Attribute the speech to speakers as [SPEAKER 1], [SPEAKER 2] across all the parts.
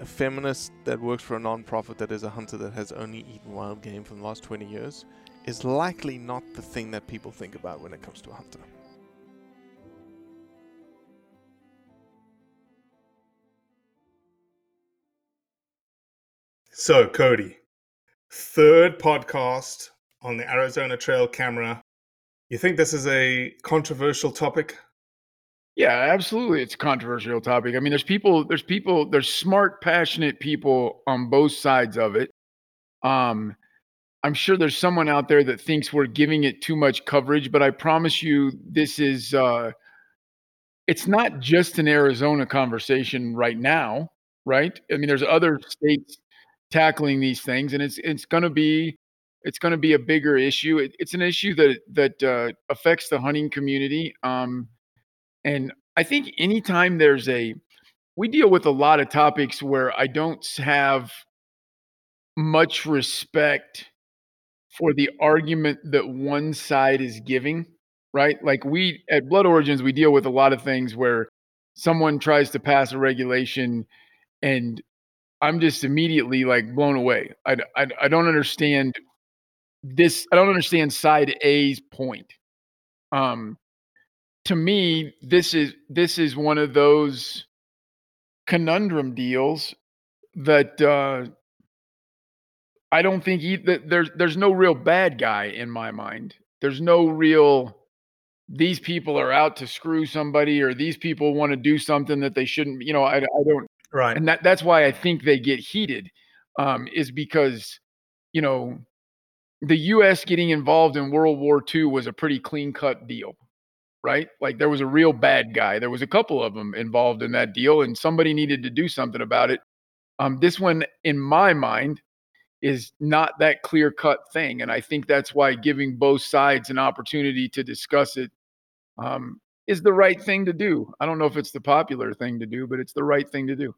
[SPEAKER 1] a feminist that works for a non-profit that is a hunter that has only eaten wild game for the last 20 years is likely not the thing that people think about when it comes to a hunter.
[SPEAKER 2] So, Cody, third podcast on the Arizona Trail camera. You think this is a controversial topic?
[SPEAKER 3] Yeah, absolutely. It's a controversial topic. I mean, there's people, there's people, there's smart, passionate people on both sides of it. Um, I'm sure there's someone out there that thinks we're giving it too much coverage, but I promise you, this is uh, it's not just an Arizona conversation right now, right? I mean, there's other states tackling these things, and it's it's going to be it's going to be a bigger issue. It, it's an issue that that uh, affects the hunting community, um, and I think anytime there's a we deal with a lot of topics where I don't have much respect for the argument that one side is giving, right? Like we at Blood Origins, we deal with a lot of things where someone tries to pass a regulation and I'm just immediately like blown away. I, I, I don't understand this. I don't understand side A's point. Um, to me, this is this is one of those conundrum deals that uh, I don't think he, that there's there's no real bad guy in my mind. There's no real these people are out to screw somebody or these people want to do something that they shouldn't. You know, I, I don't.
[SPEAKER 2] Right.
[SPEAKER 3] And that that's why I think they get heated, um, is because you know the U.S. getting involved in World War II was a pretty clean cut deal, right? Like there was a real bad guy. There was a couple of them involved in that deal, and somebody needed to do something about it. Um, this one, in my mind, is not that clear cut thing, and I think that's why giving both sides an opportunity to discuss it um, is the right thing to do. I don't know if it's the popular thing to do, but it's the right thing to do.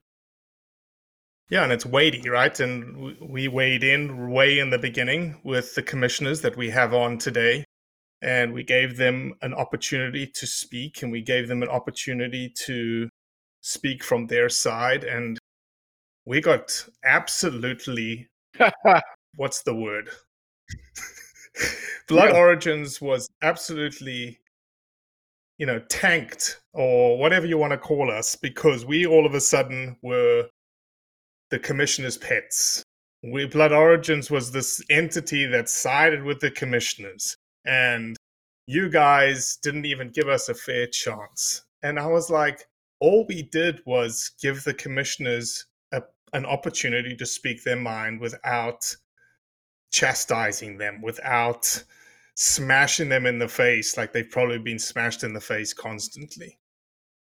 [SPEAKER 2] Yeah, and it's weighty, right? And we weighed in way in the beginning with the commissioners that we have on today. And we gave them an opportunity to speak, and we gave them an opportunity to speak from their side. And we got absolutely what's the word? Blood
[SPEAKER 3] Yeah.
[SPEAKER 2] Origins was absolutely, you know, tanked or whatever you want to call us because we all of a sudden were the commissioner's pets. We Blood Origins was this entity that sided with the commissioners, and you guys didn't even give us a fair chance. And I was like, all we did was give the commissioners a, an opportunity to speak their mind without chastising them, without smashing them in the face like they've probably been smashed in the face constantly.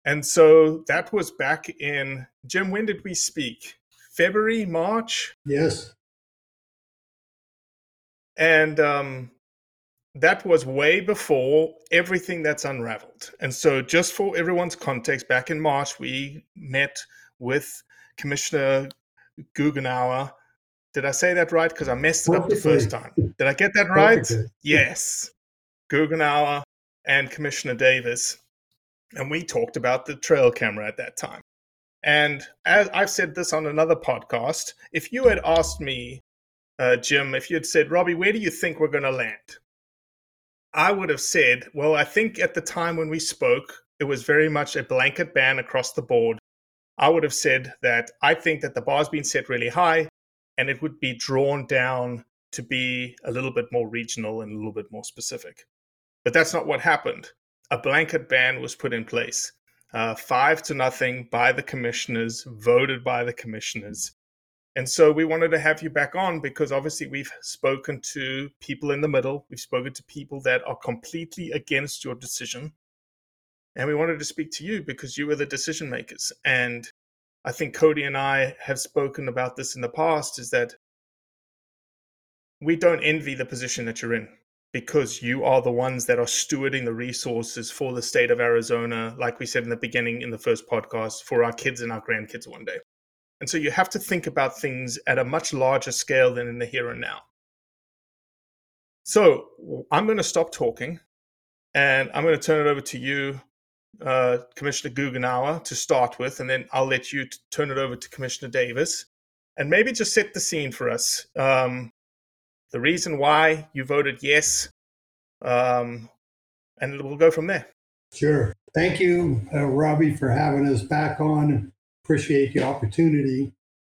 [SPEAKER 2] And so that was back in Jim. When did we speak? February, March,
[SPEAKER 4] Yes.
[SPEAKER 2] and um, that was way before everything that's unraveled. And so, just for everyone's context, back in March, we met with Commissioner Goughnour. Did I say that right? Because I messed it up the first time. Did I get that right? Yes. Goughnour and Commissioner Davis. And we talked about the trail camera at that time. And as I've said this on another podcast, if you had asked me, uh, Jim, if you had said, Robbie, where do you think we're going to land? I would have said, well, I think at the time when we spoke, it was very much a blanket ban across the board. I would have said that I think that the bar's been set really high and it would be drawn down to be a little bit more regional and a little bit more specific. But that's not what happened. A blanket ban was put in place, uh, five to nothing by the commissioners, voted by the commissioners. And so we wanted to have you back on because obviously we've spoken to people in the middle. We've spoken to people that are completely against your decision. And we wanted to speak to you because you were the decision makers. And I think Cody and I have spoken about this in the past is that we don't envy the position that you're in because you are the ones that are stewarding the resources for the state of Arizona, like we said in the beginning in the first podcast, for our kids and our grandkids one day. And so you have to think about things at a much larger scale than in the here and now. So I'm going to stop talking and I'm going to turn it over to you, uh, Commissioner Goughnour, to start with, and then I'll let you t- turn it over to Commissioner Davis and maybe just set the scene for us. Um, the reason why you voted yes, um, and we'll go from there.
[SPEAKER 4] Sure. Thank you, uh, Robbie, for having us back on. Appreciate the opportunity.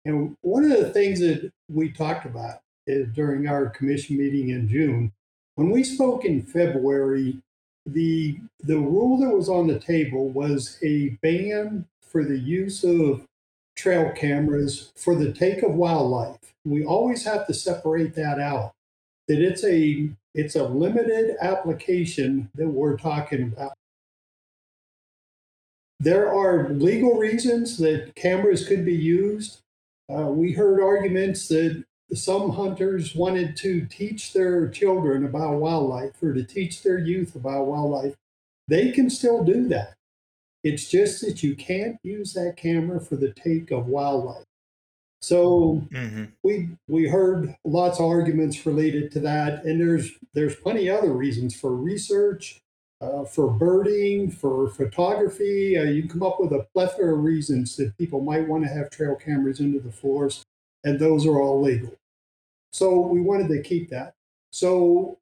[SPEAKER 4] And one of the things that we talked about is during our commission meeting in June, when we spoke in February, the the rule that was on the table was a ban for the use of trail cameras for the take of wildlife. We always have to separate that out. That it's a it's a limited application that we're talking about. There are legal reasons that cameras could be used. Uh, we heard arguments that some hunters wanted to teach their children about wildlife or to teach their youth about wildlife. They can still do that. It's just that you can't use that camera for the take of wildlife. So
[SPEAKER 2] Mm-hmm.
[SPEAKER 4] we we heard lots of arguments related to that, and there's there's plenty other reasons for research, uh, for birding, for photography. Uh, you come up with a plethora of reasons that people might want to have trail cameras into the forest, and those are all legal. So we wanted to keep that. So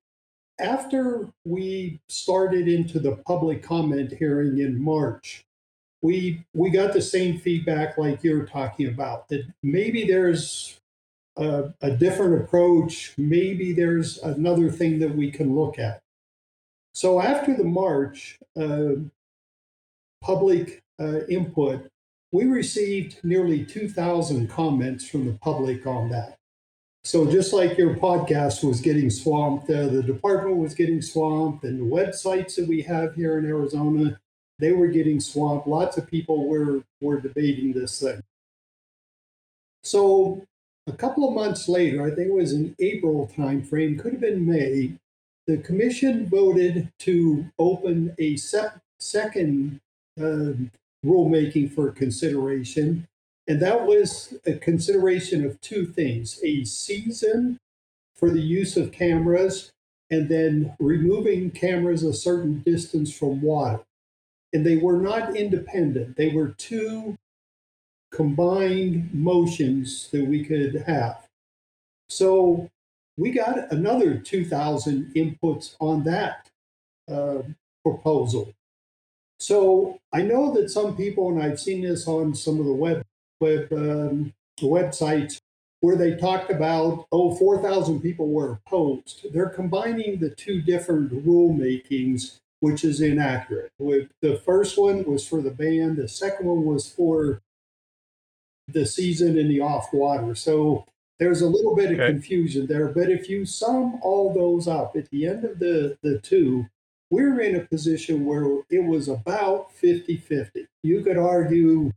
[SPEAKER 4] after we started into the public comment hearing in March, we we got the same feedback like you're talking about that maybe there's a, a different approach maybe there's another thing that we can look at so after the march uh, public uh, input we received nearly 2000 comments from the public on that so just like your podcast was getting swamped uh, the department was getting swamped and the websites that we have here in arizona they were getting swamped. Lots of people were were debating this thing. So a couple of months later, I think it was in April timeframe, could have been May, the commission voted to open a second uh, rulemaking for consideration, and that was a consideration of two things: a season for the use of cameras, and then removing cameras a certain distance from water and they were not independent. They were two combined motions that we could have. So we got another 2,000 inputs on that uh, proposal. So I know that some people, and I've seen this on some of the web web um, websites, where they talked about oh 4,000 people were opposed. They're combining the two different rulemakings, which is inaccurate. The first one was for the ban, the second one was for the season in the off water. So there's a little bit of
[SPEAKER 2] Okay.
[SPEAKER 4] confusion there. But if you sum all those up at the end of the, the two, we're in a position where it was about 50 50. You could argue,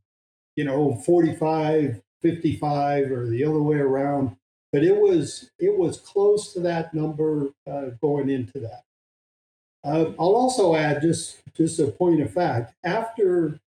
[SPEAKER 4] you know, 45 55 or the other way around, but it was it was close to that number uh, going into that. Uh, I'll also add just just a point of fact. After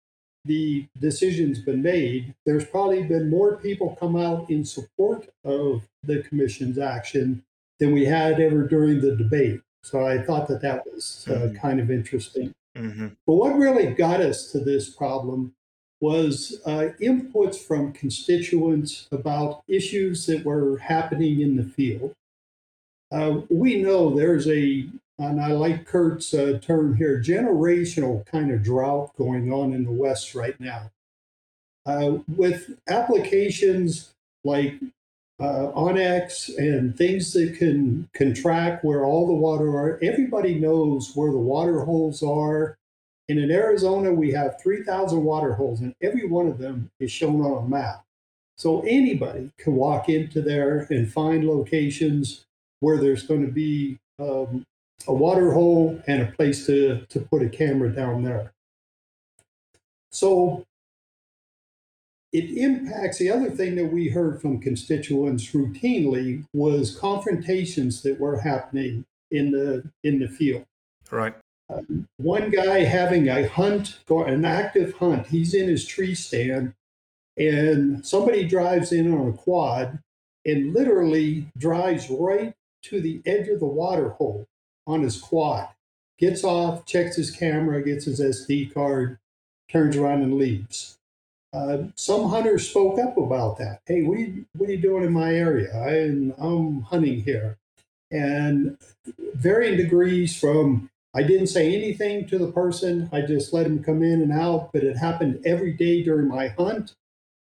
[SPEAKER 4] the decision's been made, there's probably been more people come out in support of the commission's action than we had ever during the debate. So I thought that that was uh, kind of interesting.
[SPEAKER 2] Mm-hmm.
[SPEAKER 4] But what really got us to this problem was uh, inputs from constituents about issues that were happening in the field. Uh, we know there's a, and I like Kurt's uh, term here, generational kind of drought going on in the West right now. Uh, with applications like uh, onX and things that can can track where all the water are. Everybody knows where the water holes are. And in Arizona, we have 3,000 water holes, and every one of them is shown on a map. So anybody can walk into there and find locations where there's going to be um, a water hole and a place to, to put a camera down there. So it impacts the other thing that we heard from constituents routinely was confrontations that were happening in the in the field
[SPEAKER 2] Right.
[SPEAKER 4] Um, one guy having a hunt go- an active hunt he's in his tree stand and somebody drives in on a quad and literally drives right to the edge of the water hole on his quad gets off checks his camera gets his sd card turns around and leaves uh, some hunters spoke up about that. Hey, what are you, what are you doing in my area? I, I'm hunting here. And varying degrees from I didn't say anything to the person, I just let him come in and out, but it happened every day during my hunt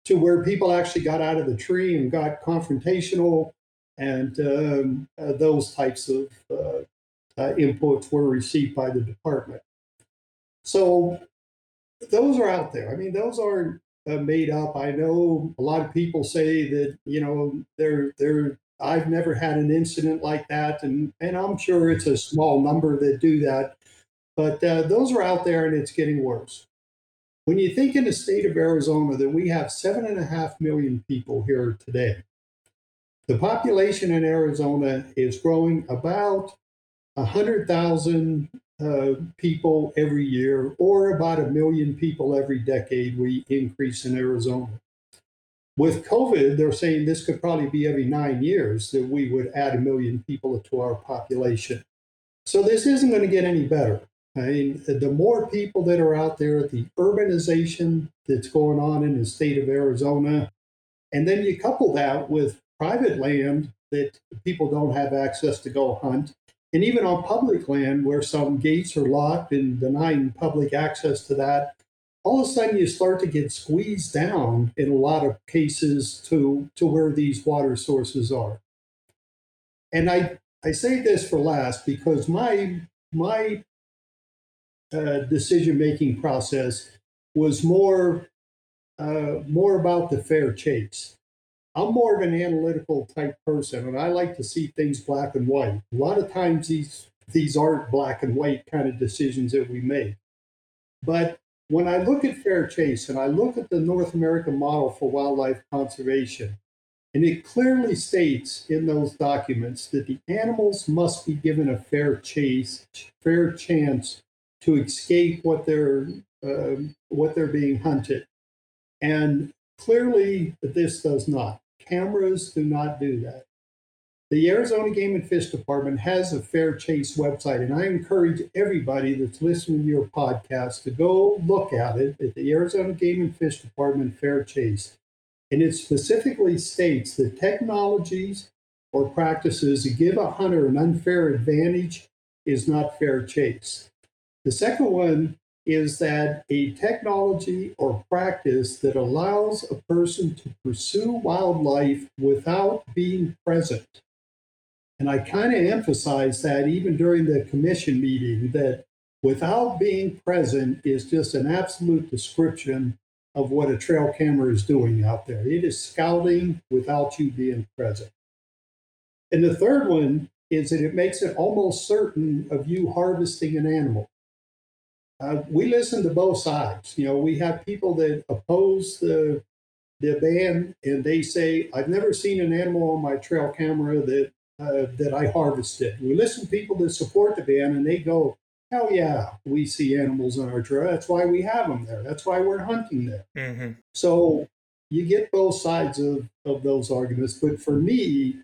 [SPEAKER 4] to where people actually got out of the tree and got confrontational, and um, uh, those types of uh, uh, inputs were received by the department. So those are out there. I mean, those aren't uh, made up. I know a lot of people say that you know they're they're. I've never had an incident like that, and and I'm sure it's a small number that do that, but uh, those are out there, and it's getting worse. When you think in the state of Arizona that we have seven and a half million people here today, the population in Arizona is growing about a hundred thousand uh, people every year, or about a million people every decade, we increase in Arizona. With COVID, they're saying this could probably be every nine years that we would add a million people to our population. So this isn't going to get any better. I mean, the more people that are out there, the urbanization that's going on in the state of Arizona, and then you couple that with private land that people don't have access to go hunt, and even on public land where some gates are locked and denying public access to that, all of a sudden you start to get squeezed down in a lot of cases to, to where these water sources are. And I, I say this for last because my, my uh, decision making process was more, uh, more about the fair chase. I'm more of an analytical type person, and I like to see things black and white. A lot of times, these these aren't black and white kind of decisions that we make. But when I look at fair chase and I look at the North American model for wildlife conservation, and it clearly states in those documents that the animals must be given a fair chase, fair chance to escape what they're um, what they're being hunted, and clearly this does not. Cameras do not do that. The Arizona Game and Fish Department has a fair chase website, and I encourage everybody that's listening to your podcast to go look at it at the Arizona Game and Fish Department Fair Chase. And it specifically states that technologies or practices that give a hunter an unfair advantage is not fair chase. The second one is that a technology or practice that allows a person to pursue wildlife without being present. And I kind of emphasize that even during the commission meeting, that without being present is just an absolute description of what a trail camera is doing out there. It is scouting without you being present. And the third one is that it makes it almost certain of you harvesting an animal. Uh, we listen to both sides. You know, we have people that oppose the the ban, and they say, "I've never seen an animal on my trail camera that uh, that I harvested." We listen to people that support the ban, and they go, "Hell yeah, we see animals on our trail. That's why we have them there. That's why we're hunting there."
[SPEAKER 2] Mm-hmm.
[SPEAKER 4] So you get both sides of of those arguments. But for me,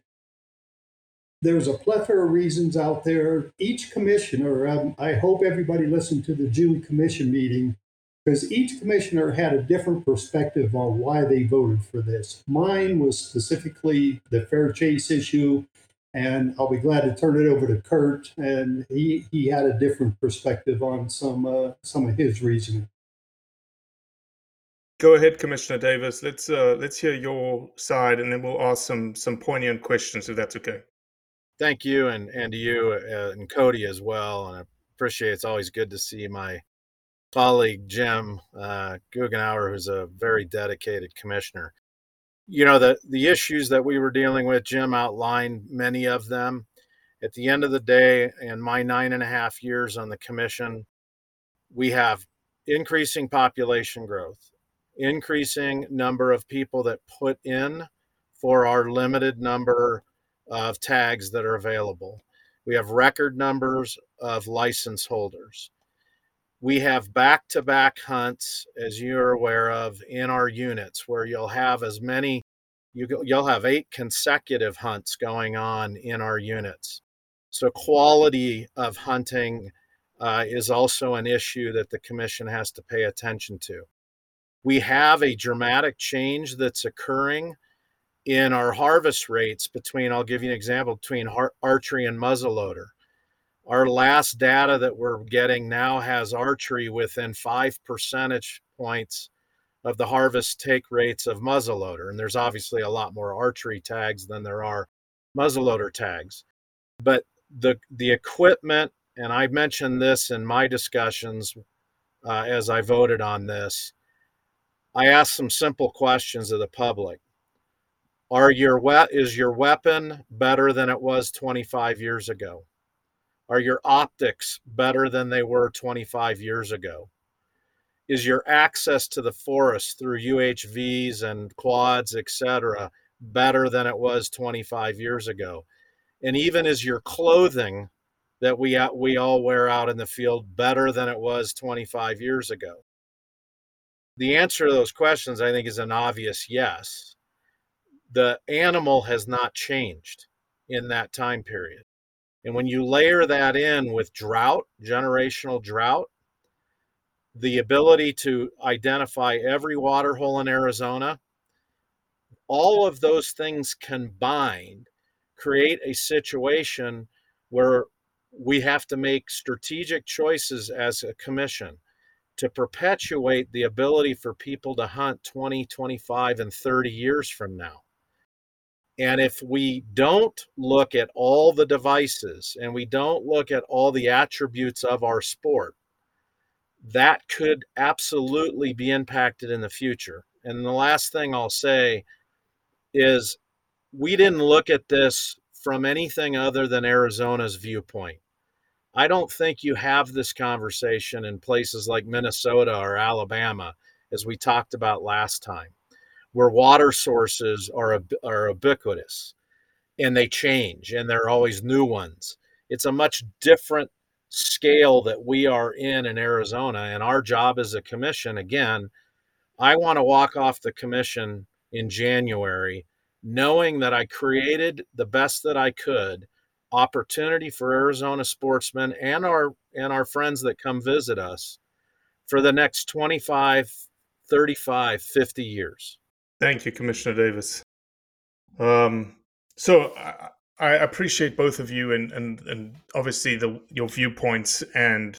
[SPEAKER 4] there's a plethora of reasons out there. Each commissioner, um, I hope everybody listened to the June commission meeting because each commissioner had a different perspective on why they voted for this. Mine was specifically the fair chase issue, and I'll be glad to turn it over to Kurt. And he he had a different perspective on some uh, some of his reasoning.
[SPEAKER 2] Go ahead, Commissioner Davis. Let's uh, let's hear your side, and then we'll ask some some poignant questions if that's okay
[SPEAKER 5] thank you and and to you uh, and Cody as well. And I appreciate it's always good to see my colleague Jim uh, Goughnour, who's a very dedicated commissioner. You know the the issues that we were dealing with. Jim outlined many of them. At the end of the day, in my nine and a half years on the commission, we have increasing population growth, increasing number of people that put in for our limited number of tags that are available. We have record numbers of license holders. We have back to back hunts, as you're aware of, in our units where you'll have as many, you, you'll have eight consecutive hunts going on in our units. So, quality of hunting uh, is also an issue that the commission has to pay attention to. We have a dramatic change that's occurring in our harvest rates between, I'll give you an example, between archery and muzzleloader. Our last data that we're getting now has archery within five percentage points of the harvest take rates of muzzleloader. And there's obviously a lot more archery tags than there are muzzleloader tags. But the the equipment, and I mentioned this in my discussions uh, as I voted on this, I asked some simple questions of the public. Are your we- is your weapon better than it was 25 years ago? Are your optics better than they were 25 years ago? Is your access to the forest through UHVs and quads, etc., better than it was 25 years ago? And even is your clothing that we we all wear out in the field better than it was 25 years ago? The answer to those questions, I think, is an obvious yes the animal has not changed in that time period. And when you layer that in with drought, generational drought, the ability to identify every water hole in Arizona, all of those things combined create a situation where we have to make strategic choices as a commission to perpetuate the ability for people to hunt 20, 25, and 30 years from now. And if we don't look at all the devices and we don't look at all the attributes of our sport, that could absolutely be impacted in the future. And the last thing I'll say is we didn't look at this from anything other than Arizona's viewpoint. I don't think you have this conversation in places like Minnesota or Alabama, as we talked about last time where water sources are, are ubiquitous and they change and there are always new ones. It's a much different scale that we are in in Arizona. And our job as a commission, again, I want to walk off the commission in January knowing that I created the best that I could opportunity for Arizona sportsmen and our and our friends that come visit us for the next 25 35 50 years
[SPEAKER 2] Thank you, Commissioner Davis. Um, so I, I appreciate both of you and and and obviously the your viewpoints and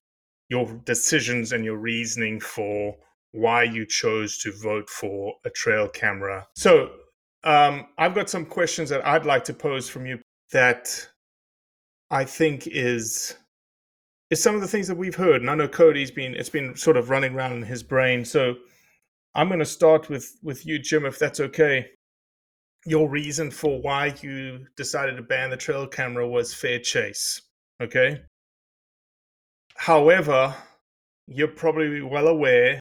[SPEAKER 2] your decisions and your reasoning for why you chose to vote for a trail camera. So um, I've got some questions that I'd like to pose from you that I think is is some of the things that we've heard. And I know Cody's been it's been sort of running around in his brain. So I'm going to start with with you, Jim, if that's okay your reason for why you decided to ban the trail camera was fair chase. Okay. However, you're probably well aware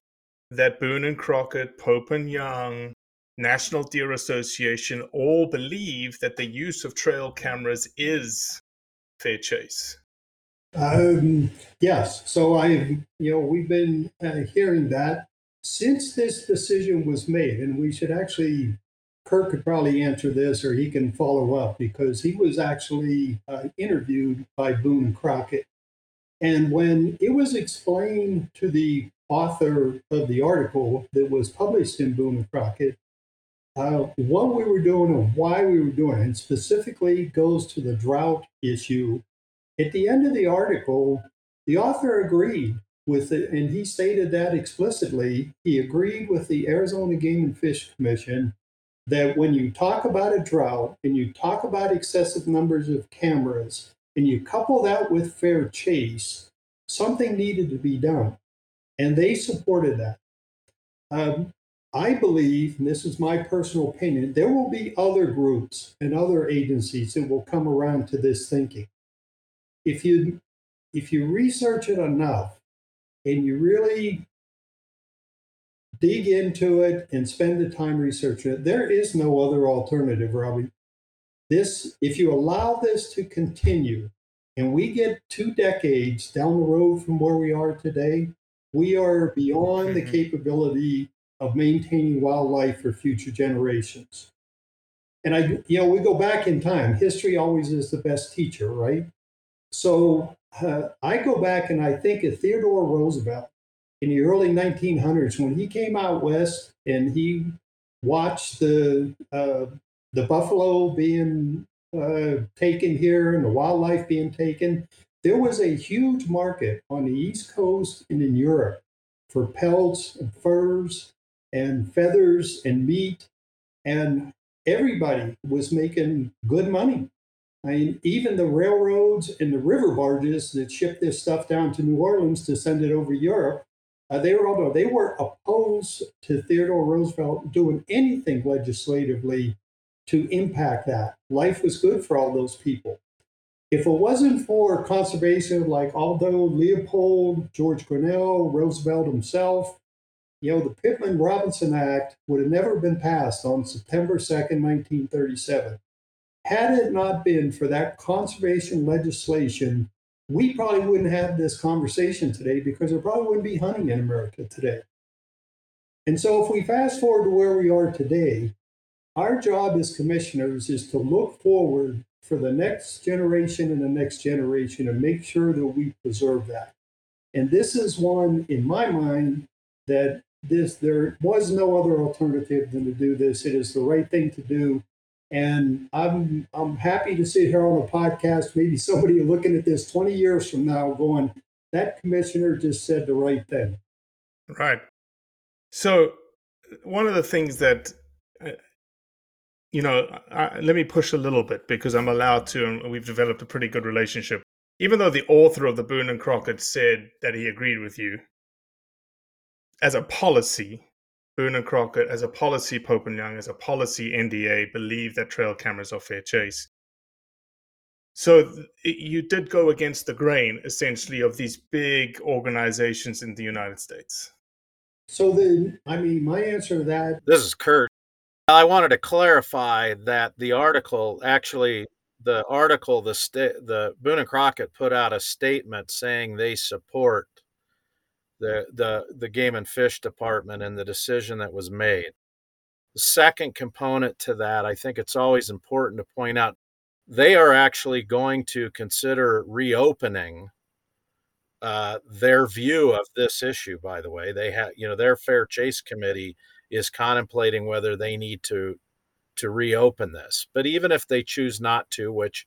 [SPEAKER 2] that Boone and Crockett, Pope and Young, National Deer Association all believe that the use of trail cameras is fair chase.
[SPEAKER 4] Um, yes. So I, you know, we've been uh, hearing that since this decision was made, and we should actually Kurt could probably answer this or he can follow up because he was actually uh, interviewed by Boone and Crockett. And when it was explained to the author of the article that was published in Boone and Crockett, uh, what we were doing and why we were doing it, and specifically goes to the drought issue. At the end of the article, the author agreed with it, and he stated that explicitly. He agreed with the Arizona Game and Fish Commission that when you talk about a drought and you talk about excessive numbers of cameras and you couple that with fair chase, something needed to be done. And they supported that. Um, I believe, and this is my personal opinion, there will be other groups and other agencies that will come around to this thinking. If you if you research it enough and you really dig into it and spend the time researching it. There is no other alternative, Robbie. This, if you allow this to continue, and we get two decades down the road from where we are today, we are beyond the mm-hmm. capability of maintaining wildlife for future generations. And I, you know, we go back in time. History always is the best teacher, right? So uh, I go back and I think of Theodore Roosevelt in the early 1900s when he came out west and he watched the uh, the buffalo being uh, taken here and the wildlife being taken. There was a huge market on the East Coast and in Europe for pelts and furs and feathers and meat, and everybody was making good money. I mean, even the railroads and the river barges that shipped this stuff down to New Orleans to send it over Europe uh, they were all they were opposed to Theodore Roosevelt doing anything legislatively to impact that. Life was good for all those people. If it wasn't for conservation like Aldo Leopold, George Grinnell, Roosevelt himself, you know, the Pittman Robertson Act would have never been passed on September 2nd, 1937. Had it not been for that conservation legislation we probably wouldn't have this conversation today because there probably wouldn't be hunting in America today. And so, if we fast forward to where we are today, our job as commissioners is to look forward for the next generation and the next generation and make sure that we preserve that. And this is one, in my mind, that this there was no other alternative than to do this. It is the right thing to do. And I'm I'm happy to sit here on a podcast, maybe somebody looking at this 20 years from now going, that commissioner just said the right thing.
[SPEAKER 2] Right. So one of the things that uh, you know, I, let me push a little bit because I'm allowed to, and we've developed a pretty good relationship. Even though the author of the Boone and Crockett said that he agreed with you, as a policy, Boone and Crockett, as a policy, Pope and Young, as a policy, NDA, believe that trail cameras are fair chase. So you did go against the grain, essentially, of these big organizations in the United States.
[SPEAKER 4] So then, I mean, my answer to that.
[SPEAKER 5] This is Kurt. I wanted to clarify that the article actually, the article, the sta- the Boone and Crockett put out a statement saying they support the the the game and fish department and the decision that was made. The second component to that, I think it's always important to point out, they are actually going to consider reopening uh, their view of this issue. By the way, they have you know their fair chase committee is contemplating whether they need to to reopen this. But even if they choose not to, which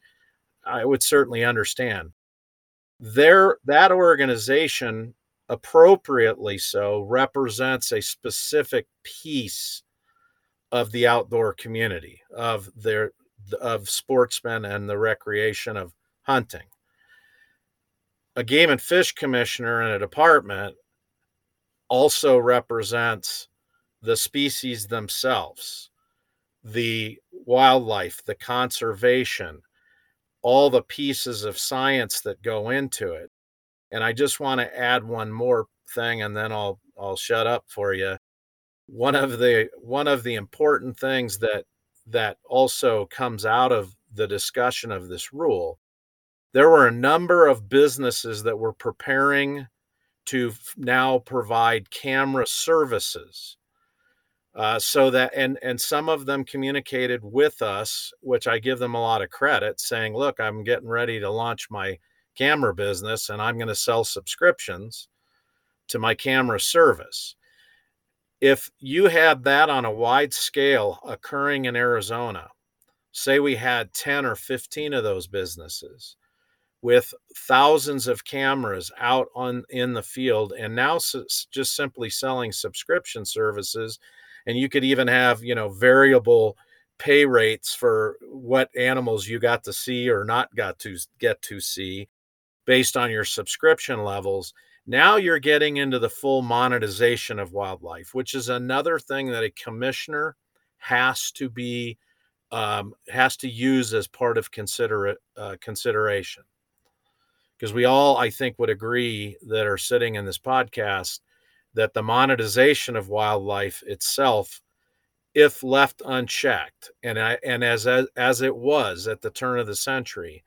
[SPEAKER 5] I would certainly understand, there that organization appropriately so represents a specific piece of the outdoor community of their of sportsmen and the recreation of hunting a game and fish commissioner in a department also represents the species themselves, the wildlife, the conservation, all the pieces of science that go into it. And I just want to add one more thing and then I'll I'll shut up for you. One of the one of the important things that that also comes out of the discussion of this rule there were a number of businesses that were preparing to now provide camera services uh, so that and and some of them communicated with us which i give them a lot of credit saying look i'm getting ready to launch my camera business and i'm going to sell subscriptions to my camera service. If you had that on a wide scale occurring in arizona say we had 10 or 15 of those businesses with thousands of cameras out on in the field and now just simply selling subscription services and you could even have you know variable pay rates for what animals you got to see or not got to get to see based on your subscription levels now you're getting into the full monetization of wildlife which is another thing that a commissioner has to be um, has to use as part of consider uh, consideration. Because we all, I think, would agree that are sitting in this podcast that the monetization of wildlife itself, if left unchecked, and I, and as, as as it was at the turn of the century,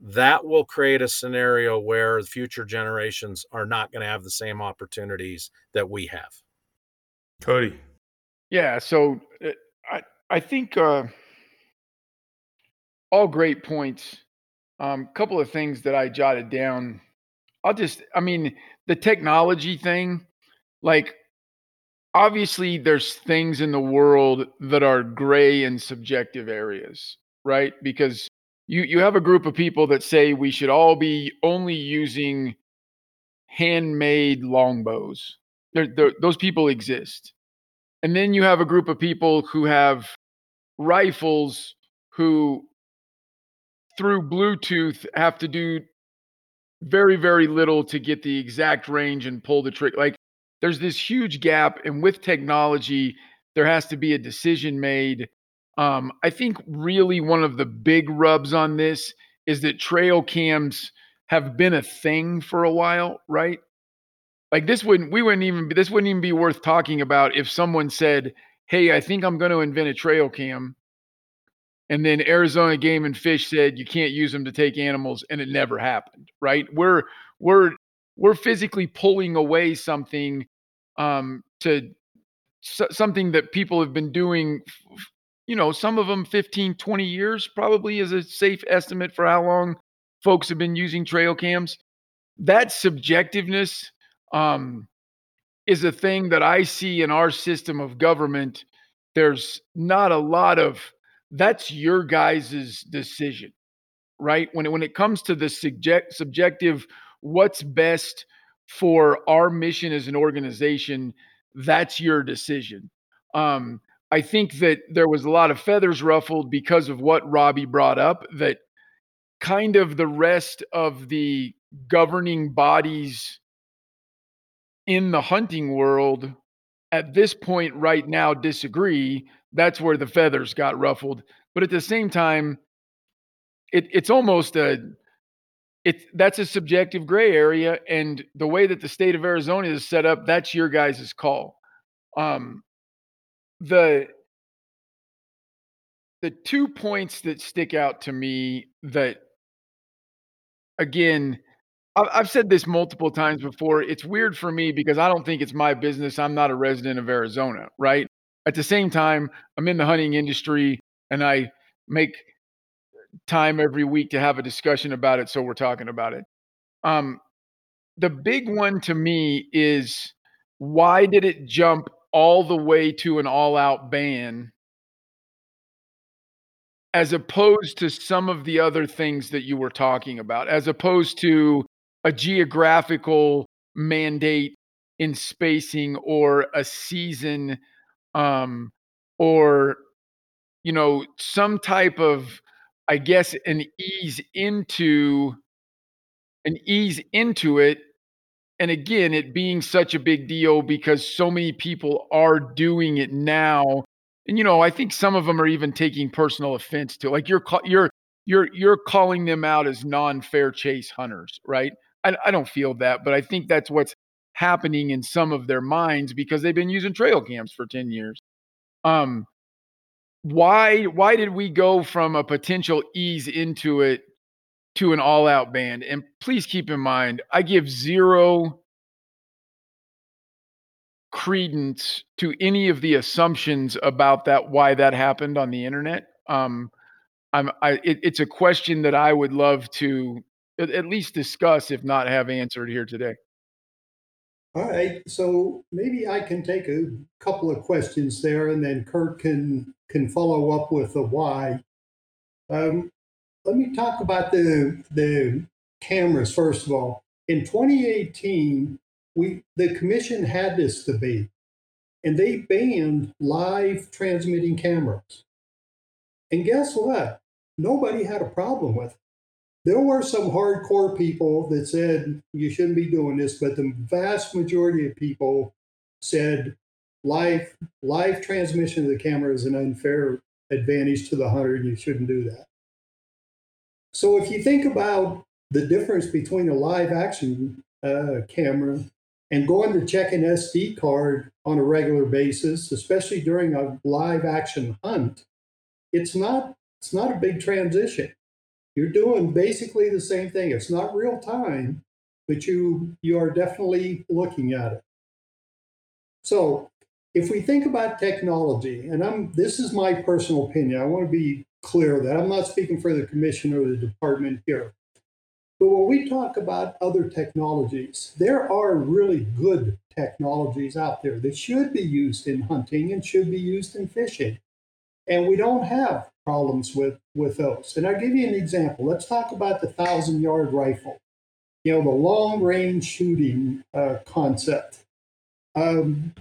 [SPEAKER 5] that will create a scenario where future generations are not going to have the same opportunities that we have.
[SPEAKER 2] Cody.
[SPEAKER 3] Yeah, so uh, I I think uh, all great points um, couple of things that I jotted down. I'll just, I mean, the technology thing, like, obviously, there's things in the world that are gray and subjective areas, right? Because you you have a group of people that say we should all be only using handmade longbows. There, there, those people exist, and then you have a group of people who have rifles who through Bluetooth have to do very, very little to get the exact range and pull the trick. Like there's this huge gap, and with technology, there has to be a decision made. Um, I think really one of the big rubs on this is that trail cams have been a thing for a while, right? Like this wouldn't we wouldn't even this wouldn't even be worth talking about if someone said, "Hey, I think I'm going to invent a trail cam." and then Arizona Game and Fish said you can't use them to take animals, and it never happened. Right? We're we're we're physically pulling away something um, to something that people have been doing. You know, some of them 15, 20 years probably is a safe estimate for how long folks have been using trail cams. That subjectiveness um, is a thing that I see in our system of government. There's not a lot of that's your guys' decision, right? When it, when it comes to the subject, subjective, what's best for our mission as an organization, that's your decision. Um, I think that there was a lot of feathers ruffled because of what Robbie brought up, that kind of the rest of the governing bodies in the hunting world at this point right now disagree that's where the feathers got ruffled. But at the same time, it, it's almost a it's that's a subjective gray area, and the way that the state of Arizona is set up, that's your guys' call. Um, the the two points that stick out to me that again I've said this multiple times before. It's weird for me because I don't think it's my business. I'm not a resident of Arizona, right? At the same time, I'm in the hunting industry and I make time every week to have a discussion about it. So we're talking about it. Um, the big one to me is why did it jump all the way to an all out ban as opposed to some of the other things that you were talking about, as opposed to a geographical mandate in spacing or a season um, or you know some type of i guess an ease into an ease into it and again it being such a big deal because so many people are doing it now and you know i think some of them are even taking personal offense to like you're you're you're you're calling them out as non-fair chase hunters right I, I don't feel that but i think that's what's happening in some of their minds because they've been using trail cams for 10 years. Um, why why did we go from a potential ease into it to an all out band. And please keep in mind, I give zero credence to any of the assumptions about that why that happened on the internet. Um, I'm I it, it's a question that I would love to at, at least discuss, if not have answered here today.
[SPEAKER 4] All right, so maybe I can take a couple of questions there, and then Kurt can can follow up with the why. Um, let me talk about the the cameras first of all. In 2018, we the commission had this debate, and they banned live transmitting cameras. And guess what? Nobody had a problem with it. There were some hardcore people that said you shouldn't be doing this, but the vast majority of people said live live transmission of the camera is an unfair advantage to the hunter, and you shouldn't do that. So if you think about the difference between a live action uh, camera and going to check an SD card on a regular basis, especially during a live action hunt, it's not it's not a big transition you're doing basically the same thing. It's not real time, but you you are definitely looking at it. So if we think about technology, and I'm this is my personal opinion, I want to be clear that I'm not speaking for the commission or the department here. But when we talk about other technologies, there are really good technologies out there that should be used in hunting and should be used in fishing. And we don't have problems with, with those. And I'll give you an example. Let's talk about the thousand yard rifle, you know, the long range shooting uh, concept. Um,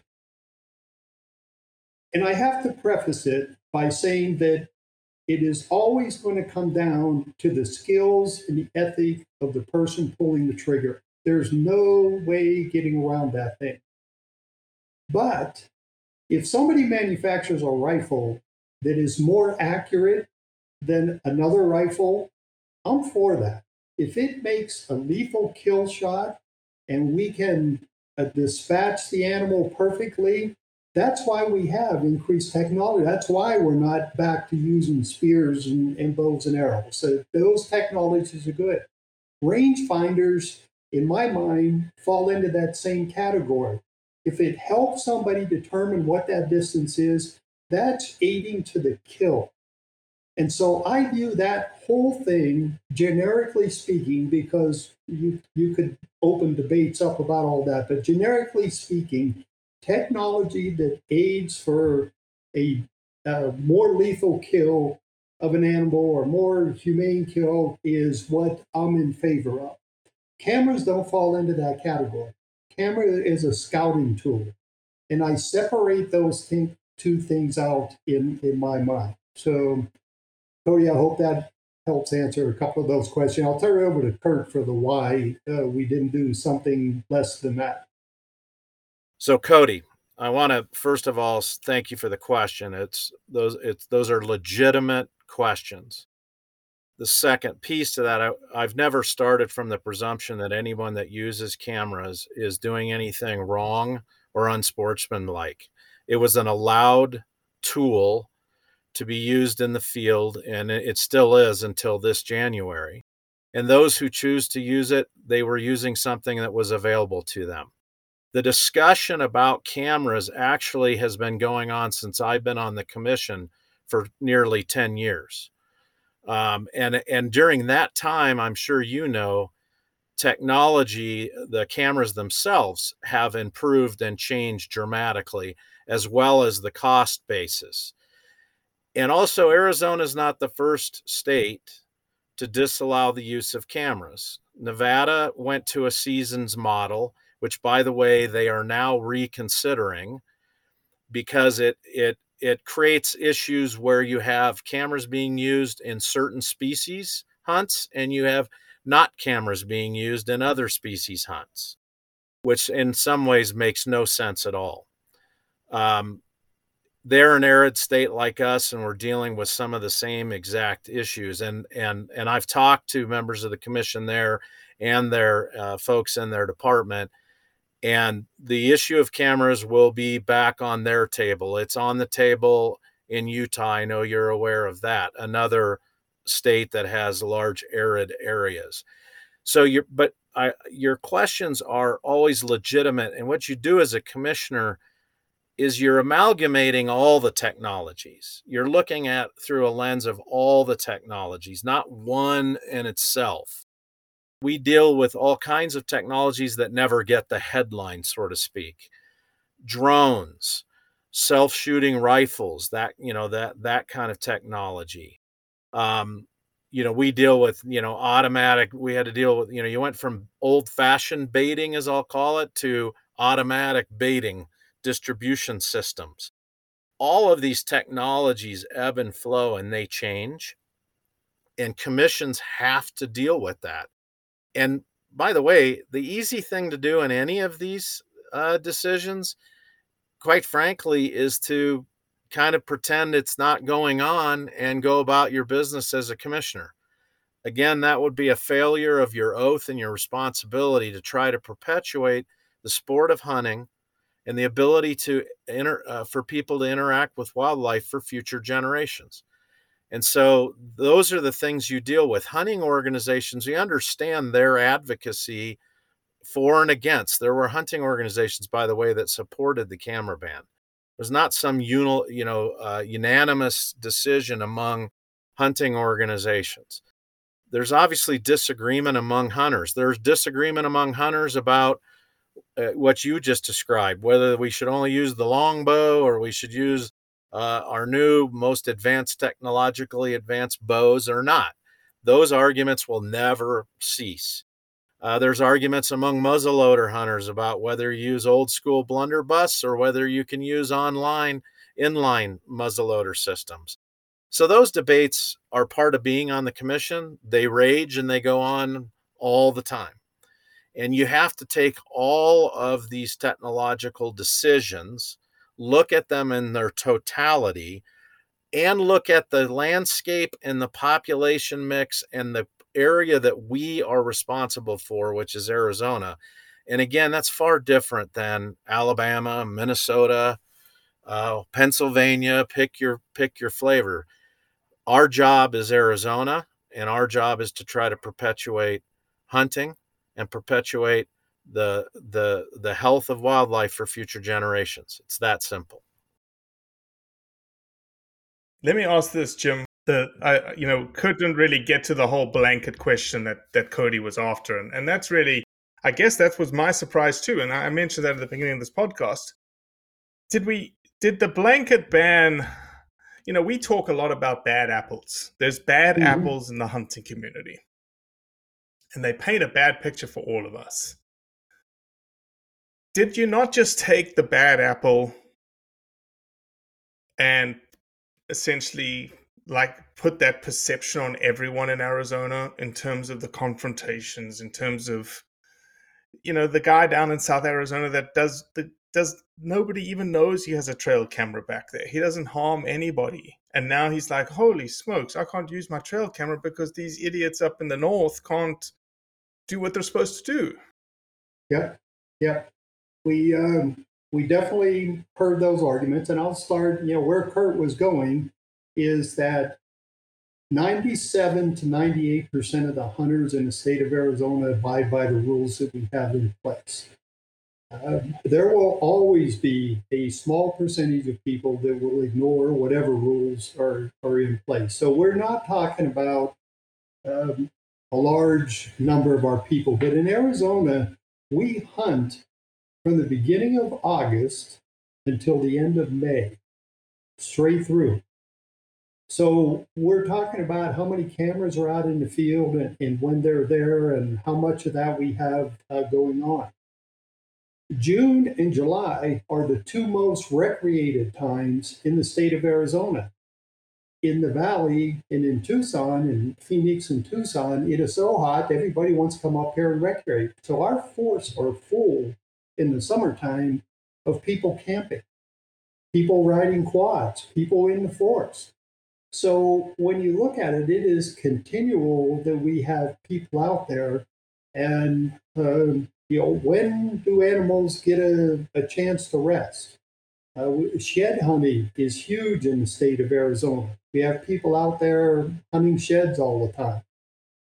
[SPEAKER 4] and I have to preface it by saying that it is always going to come down to the skills and the ethic of the person pulling the trigger. There's no way getting around that thing. But if somebody manufactures a rifle that is more accurate than another rifle, I'm for that. If it makes a lethal kill shot and we can uh, dispatch the animal perfectly, that's why we have increased technology. That's why we're not back to using spears and, and bows and arrows. So those technologies are good. Rangefinders, in my mind, fall into that same category. If it helps somebody determine what that distance is, that's aiding to the kill. And so I view that whole thing, generically speaking, because you, you could open debates up about all that, but generically speaking, technology that aids for a, a more lethal kill of an animal or more humane kill is what I'm in favor of. Cameras don't fall into that category. Camera is a scouting tool. And I separate those things two things out in, in my mind. So, Cody, I hope that helps answer a couple of those questions. I'll turn it over to Kurt for the why uh, we didn't do something less than that.
[SPEAKER 5] So, Cody, I want to first of all thank you for the question. It's those it's those are legitimate questions. The second piece to that, I, I've never started from the presumption that anyone that uses cameras is doing anything wrong or unsportsmanlike. It was an allowed tool to be used in the field, and it still is until this January. And those who choose to use it, they were using something that was available to them. The discussion about cameras actually has been going on since I've been on the commission for nearly 10 years. Um, and, and during that time, I'm sure you know, technology, the cameras themselves have improved and changed dramatically as well as the cost basis. And also, Arizona is not the first state to disallow the use of cameras. Nevada went to a seasons model, which, by the way, they are now reconsidering because it it it creates issues where you have cameras being used in certain species hunts and you have not cameras being used in other species hunts, which in some ways makes no sense at all. Um, they're an arid state like us, and we're dealing with some of the same exact issues. And and and I've talked to members of the commission there and their uh, folks in their department, and the issue of cameras will be back on their table. It's on the table in Utah. I know you're aware of that. Another state that has large arid areas. So you but I, your questions are always legitimate, and what you do as a commissioner is you're amalgamating all the technologies. You're looking at through a lens of all the technologies, not one in itself. We deal with all kinds of technologies that never get the headline, so to speak. Drones, self-shooting rifles, that you know that that kind of technology. Um, you know, we deal with you know automatic. We had to deal with you know you went from old-fashioned baiting, as I'll call it, to automatic baiting distribution systems. All of these technologies ebb and flow and they change. And commissions have to deal with that. And by the way, the easy thing to do in any of these uh, decisions, quite frankly, is to kind of pretend it's not going on and go about your business as a commissioner. Again, that would be a failure of your oath and your responsibility to try to perpetuate the sport of hunting and the ability to inter, uh, for people to interact with wildlife for future generations. And so those are the things you deal with. Hunting organizations, you understand their advocacy for and against. There were hunting organizations, by the way, that supported the camera ban. It was not some uni, you know uh, unanimous decision among hunting organizations. There's obviously disagreement among hunters. There's disagreement among hunters about uh, what you just described, whether we should only use the longbow or we should use uh, our new, most advanced, technologically advanced bows or not. Those arguments will never cease. Uh, there's arguments among muzzleloader hunters about whether you use old school blunderbuss or whether you can use online inline muzzleloader systems. So those debates are part of being on the commission. They rage and they go on all the time. And you have to take all of these technological decisions, look at them in their totality, and look at the landscape and the population mix and the area that we are responsible for, which is Arizona. And again, that's far different than Alabama, Minnesota, uh, Pennsylvania. Pick your pick your flavor. Our job is Arizona, and our job is to try to perpetuate hunting and perpetuate the the the health of wildlife for future generations. It's that simple.
[SPEAKER 2] Let me ask this, Jim. The I you know couldn't really get to the whole blanket question that that Cody was after, and, and that's really I guess that was my surprise too. And I mentioned that at the beginning of this podcast. Did we did the blanket ban? You know, we talk a lot about bad apples. There's bad mm-hmm. apples in the hunting community and they paint a bad picture for all of us. Did you not just take the bad apple and essentially like put that perception on everyone in Arizona in terms of the confrontations, in terms of you know the guy down in South Arizona that does the does nobody even knows he has a trail camera back there. He doesn't harm anybody. And now he's like, holy smokes, I can't use my trail camera because these idiots up in the north can't do what they're supposed to do.
[SPEAKER 4] Yeah, yeah. We um, we definitely heard those arguments, and I'll start. You know where Kurt was going is that 97 to 98 percent of the hunters in the state of Arizona abide by the rules that we have in place. Uh, there will always be a small percentage of people that will ignore whatever rules are, are in place. So we're not talking about um, a large number of our people. But in Arizona, we hunt from the beginning of August until the end of May, straight through. So we're talking about how many cameras are out in the field and, and when they're there and how much of that we have uh, going on. June and July are the two most recreated times in the state of Arizona. In the valley and in Tucson and Phoenix and Tucson, it is so hot everybody wants to come up here and recreate. So our forests are full in the summertime of people camping, people riding quads, people in the forest. So when you look at it, it is continual that we have people out there. And, um, you know, when do animals get a, a chance to rest? Uh, shed hunting is huge in the state of Arizona. We have people out there hunting sheds all the time.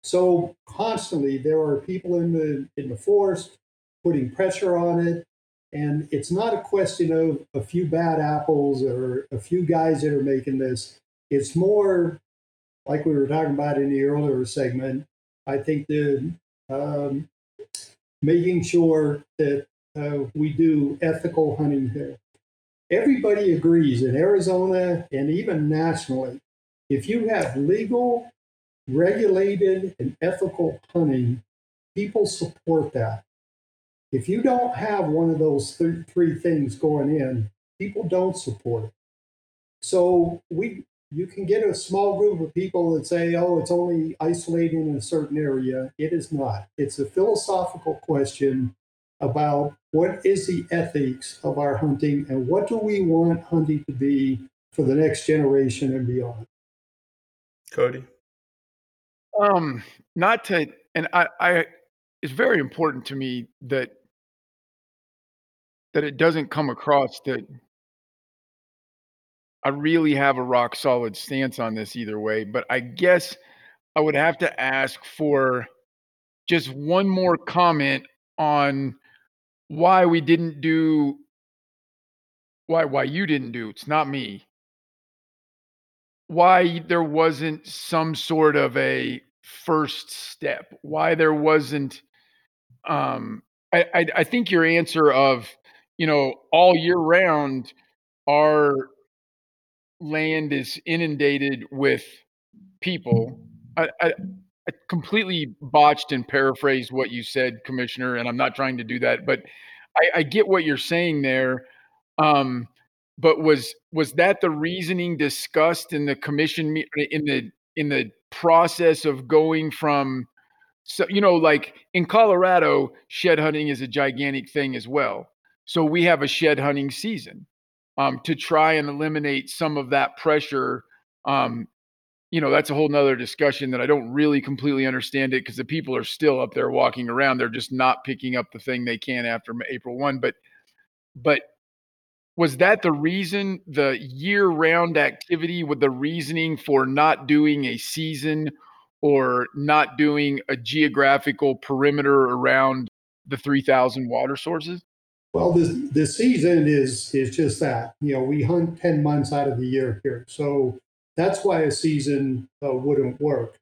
[SPEAKER 4] So constantly there are people in the in the forest putting pressure on it. And it's not a question of a few bad apples or a few guys that are making this. It's more like we were talking about in the earlier segment. I think the um, making sure that uh, we do ethical hunting here. Everybody agrees in Arizona and even nationally, if you have legal, regulated, and ethical hunting, people support that. If you don't have one of those th- three things going in, people don't support it. So we you can get a small group of people that say, oh, it's only isolating in a certain area. It is not. It's a philosophical question about what is the ethics of our hunting and what do we want hunting to be for the next generation and beyond.
[SPEAKER 2] Cody.
[SPEAKER 3] Um, not to, and I, I, it's very important to me that that it doesn't come across that I really have a rock solid stance on this either way, but I guess I would have to ask for just one more comment on why we didn't do why why you didn't do it's not me. Why there wasn't some sort of a first step why there wasn't um i i, I think your answer of you know all year round our land is inundated with people. I, I, I, completely botched and paraphrased what you said, Commissioner, and I'm not trying to do that, but I, I get what you're saying there. Um, but was was that the reasoning discussed in the commission in the in the process of going from so you know like in Colorado shed hunting is a gigantic thing as well so we have a shed hunting season um, to try and eliminate some of that pressure. Um, you know, that's a whole nother discussion that I don't really completely understand it because the people are still up there walking around. They're just not picking up the thing they can after April 1. But, but was that the reason the year round activity with the reasoning for not doing a season or not doing a geographical perimeter around the 3000 water sources?
[SPEAKER 4] Well, the season is is just that. You know, we hunt ten months out of the year here, so that's why a season uh, wouldn't work.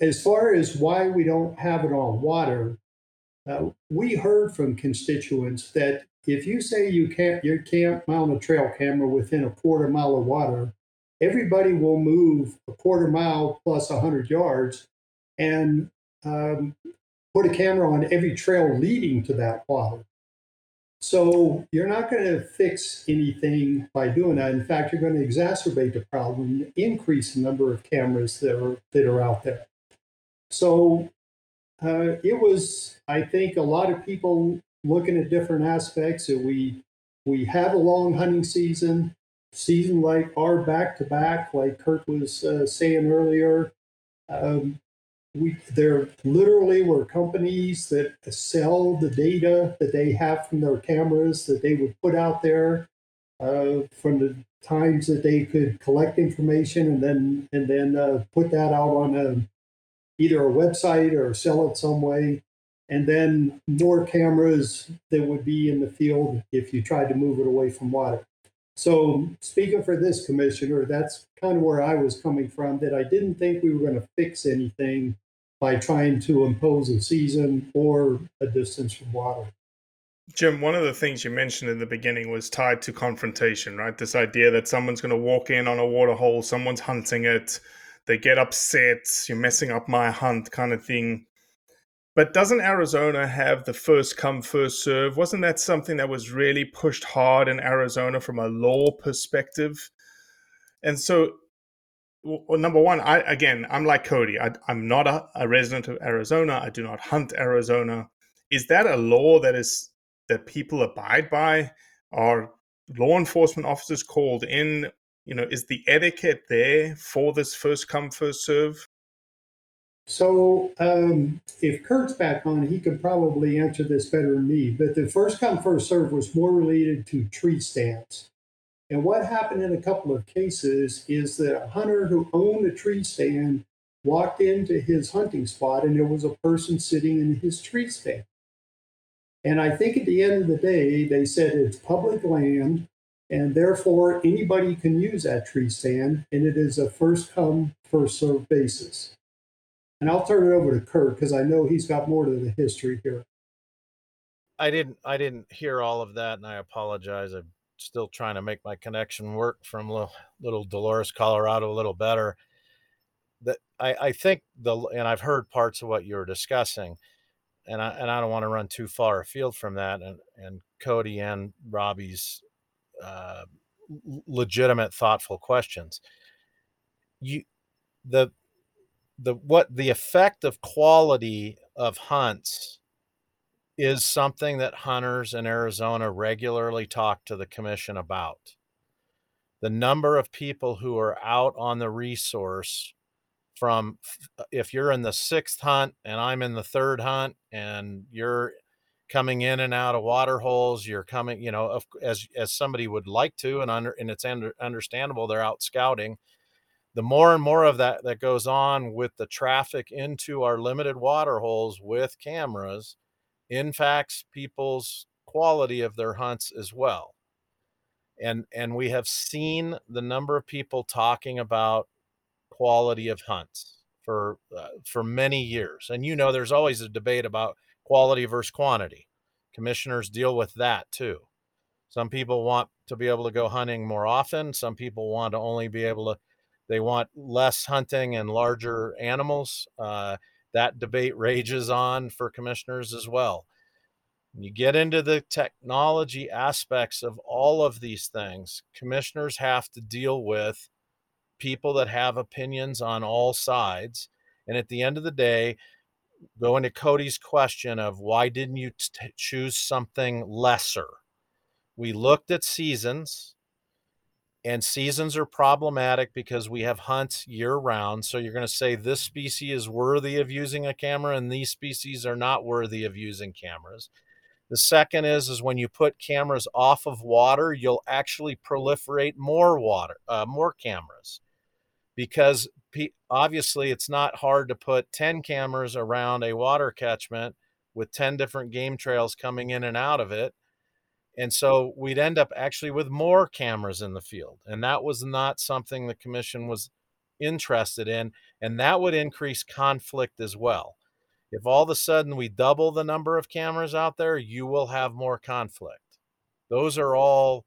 [SPEAKER 4] As far as why we don't have it on water, uh, we heard from constituents that if you say you can't you can't mount a trail camera within a quarter mile of water, everybody will move a quarter mile plus hundred yards and um, put a camera on every trail leading to that water. So you're not going to fix anything by doing that. In fact, you're going to exacerbate the problem, increase the number of cameras that are that are out there. So uh, it was, I think, a lot of people looking at different aspects. That we we have a long hunting season, season like our back to back, like Kurt was uh, saying earlier. Um, we there literally were companies that sell the data that they have from their cameras that they would put out there uh, from the times that they could collect information and then and then uh, put that out on a, either a website or sell it some way. And then more cameras that would be in the field if you tried to move it away from water so speaking for this commissioner that's kind of where i was coming from that i didn't think we were going to fix anything by trying to impose a season or a distance from water.
[SPEAKER 2] Jim, one of the things you mentioned in the beginning was tied to confrontation, right? This idea that someone's going to walk in on a water hole, someone's hunting it, they get upset, you're messing up my hunt kind of thing. But doesn't Arizona have the first come, first serve? Wasn't that something that was really pushed hard in Arizona from a law perspective? And so, well, number one, I again, I'm like Cody. I, am not a, a resident of Arizona. I do not hunt Arizona. Is that a law that is that people abide by? Are law enforcement officers called in? You know, is the etiquette there for this first come, first serve?
[SPEAKER 4] So, um, if Kurt's back on, he could probably answer this better than me. But the first come, first serve was more related to tree stands. And what happened in a couple of cases is that a hunter who owned a tree stand walked into his hunting spot and there was a person sitting in his tree stand. And I think at the end of the day, they said it's public land and therefore anybody can use that tree stand and it is a first come, first serve basis. And I'll turn it over to Kurt because I know he's got more to the history here.
[SPEAKER 5] I didn't I didn't hear all of that and I apologize. I'm still trying to make my connection work from little, little Dolores, Colorado a little better. That I, I think the and I've heard parts of what you were discussing and I and I don't want to run too far afield from that. And and Cody and Robbie's uh, legitimate, thoughtful questions. You the the what the effect of quality of hunts is something that hunters in Arizona regularly talk to the commission about. The number of people who are out on the resource from if you're in the sixth hunt and I'm in the third hunt and you're coming in and out of water holes, you're coming, you know, as as somebody would like to, and under and it's under, understandable they're out scouting. The more and more of that that goes on with the traffic into our limited water holes with cameras, impacts people's quality of their hunts as well. And and we have seen the number of people talking about quality of hunts for uh, for many years. And you know, there's always a debate about quality versus quantity. Commissioners deal with that too. Some people want to be able to go hunting more often. Some people want to only be able to. They want less hunting and larger animals. Uh, that debate rages on for commissioners as well. When you get into the technology aspects of all of these things, commissioners have to deal with people that have opinions on all sides. And at the end of the day, going to Cody's question of why didn't you t- choose something lesser? We looked at seasons, and seasons are problematic because we have hunts year round. So you're going to say this species is worthy of using a camera, and these species are not worthy of using cameras. The second is is when you put cameras off of water, you'll actually proliferate more water, uh, more cameras because obviously it's not hard to put 10 cameras around a water catchment with 10 different game trails coming in and out of it. And so we'd end up actually with more cameras in the field. And that was not something the commission was interested in. And that would increase conflict as well. If all of a sudden we double the number of cameras out there, you will have more conflict. Those are all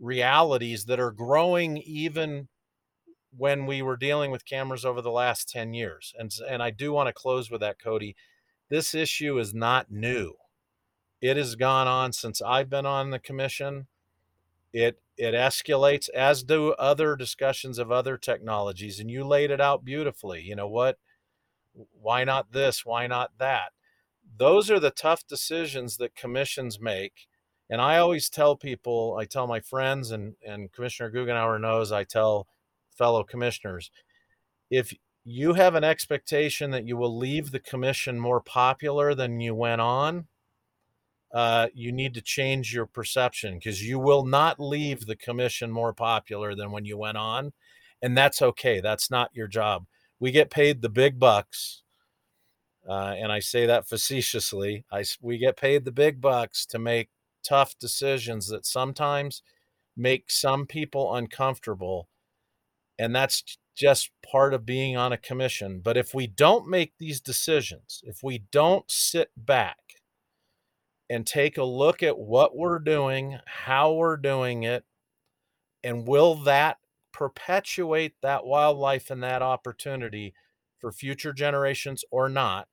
[SPEAKER 5] realities that are growing even when we were dealing with cameras over the last 10 years. And, and I do want to close with that, Cody. This issue is not new. It has gone on since I've been on the commission. It it escalates as do other discussions of other technologies and you laid it out beautifully. You know what? Why not this? Why not that? Those are the tough decisions that commissions make. And I always tell people, I tell my friends and and Commissioner Goughnour knows I tell fellow commissioners. If you have an expectation that you will leave the commission more popular than you went on, uh, you need to change your perception because you will not leave the commission more popular than when you went on. And that's okay. That's not your job. We get paid the big bucks. Uh, and I say that facetiously. I, we get paid the big bucks to make tough decisions that sometimes make some people uncomfortable and that's just part of being on a commission. But if we don't make these decisions, if we don't sit back and take a look at what we're doing, how we're doing it, and will that perpetuate that wildlife and that opportunity for future generations or not,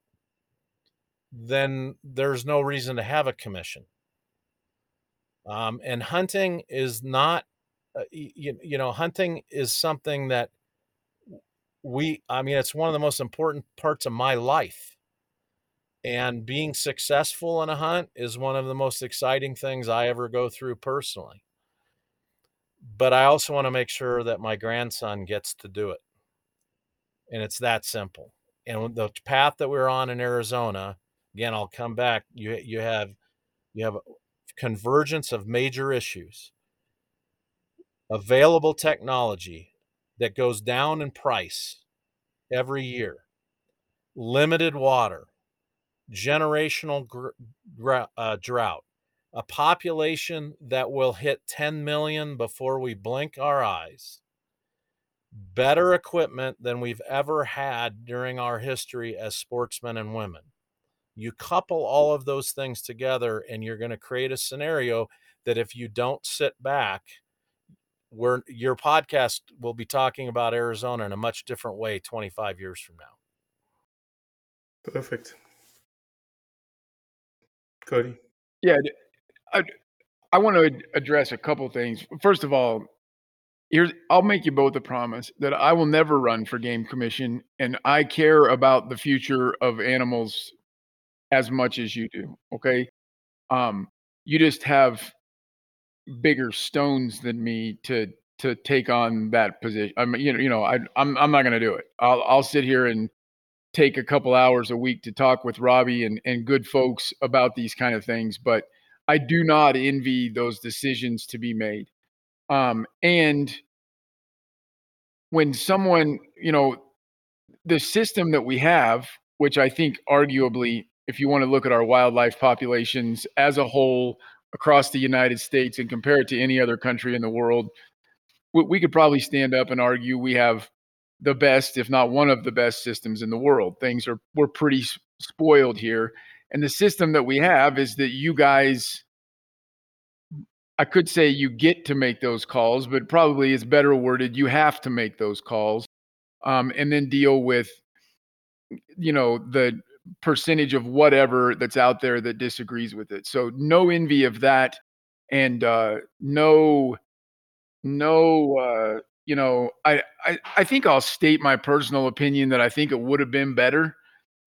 [SPEAKER 5] then there's no reason to have a commission. Um, and hunting is not, uh, you, you know, hunting is something that we, I mean, it's one of the most important parts of my life. And being successful in a hunt is one of the most exciting things I ever go through personally. But I also want to make sure that my grandson gets to do it. And it's that simple. And the path that we're on in Arizona, again, I'll come back. You you have you have a convergence of major issues. Available technology that goes down in price every year. Limited water, generational gr- uh, drought, a population that will hit 10 million before we blink our eyes, better equipment than we've ever had during our history as sportsmen and women. You couple all of those things together, and you're going to create a scenario that if you don't sit back, where your podcast will be talking about Arizona in a much different way 25 years from now.
[SPEAKER 2] Perfect. Cody.
[SPEAKER 3] Yeah, I, I want to address a couple things. First of all, here's I'll make you both a promise that I will never run for game commission, and I care about the future of animals as much as you do. Okay, um, you just have bigger stones than me to to take on that position. I mean, you know, you know, I, I'm I'm not going to do it. I'll I'll sit here and take a couple hours a week to talk with Robbie and and good folks about these kind of things, but I do not envy those decisions to be made. Um, and when someone, you know, the system that we have, which I think arguably, if you want to look at our wildlife populations as a whole across the United States and compare it to any other country in the world, we, we could probably stand up and argue we have the best, if not one of the best systems in the world. Things are we're pretty spoiled here. And the system that we have is that you guys, I could say you get to make those calls, but probably it's better worded. You have to make those calls um, and then deal with, you know, the percentage of whatever that's out there that disagrees with it. So no envy of that and uh, no, no, uh, you know, I, I, I think I'll state my personal opinion that I think it would have been better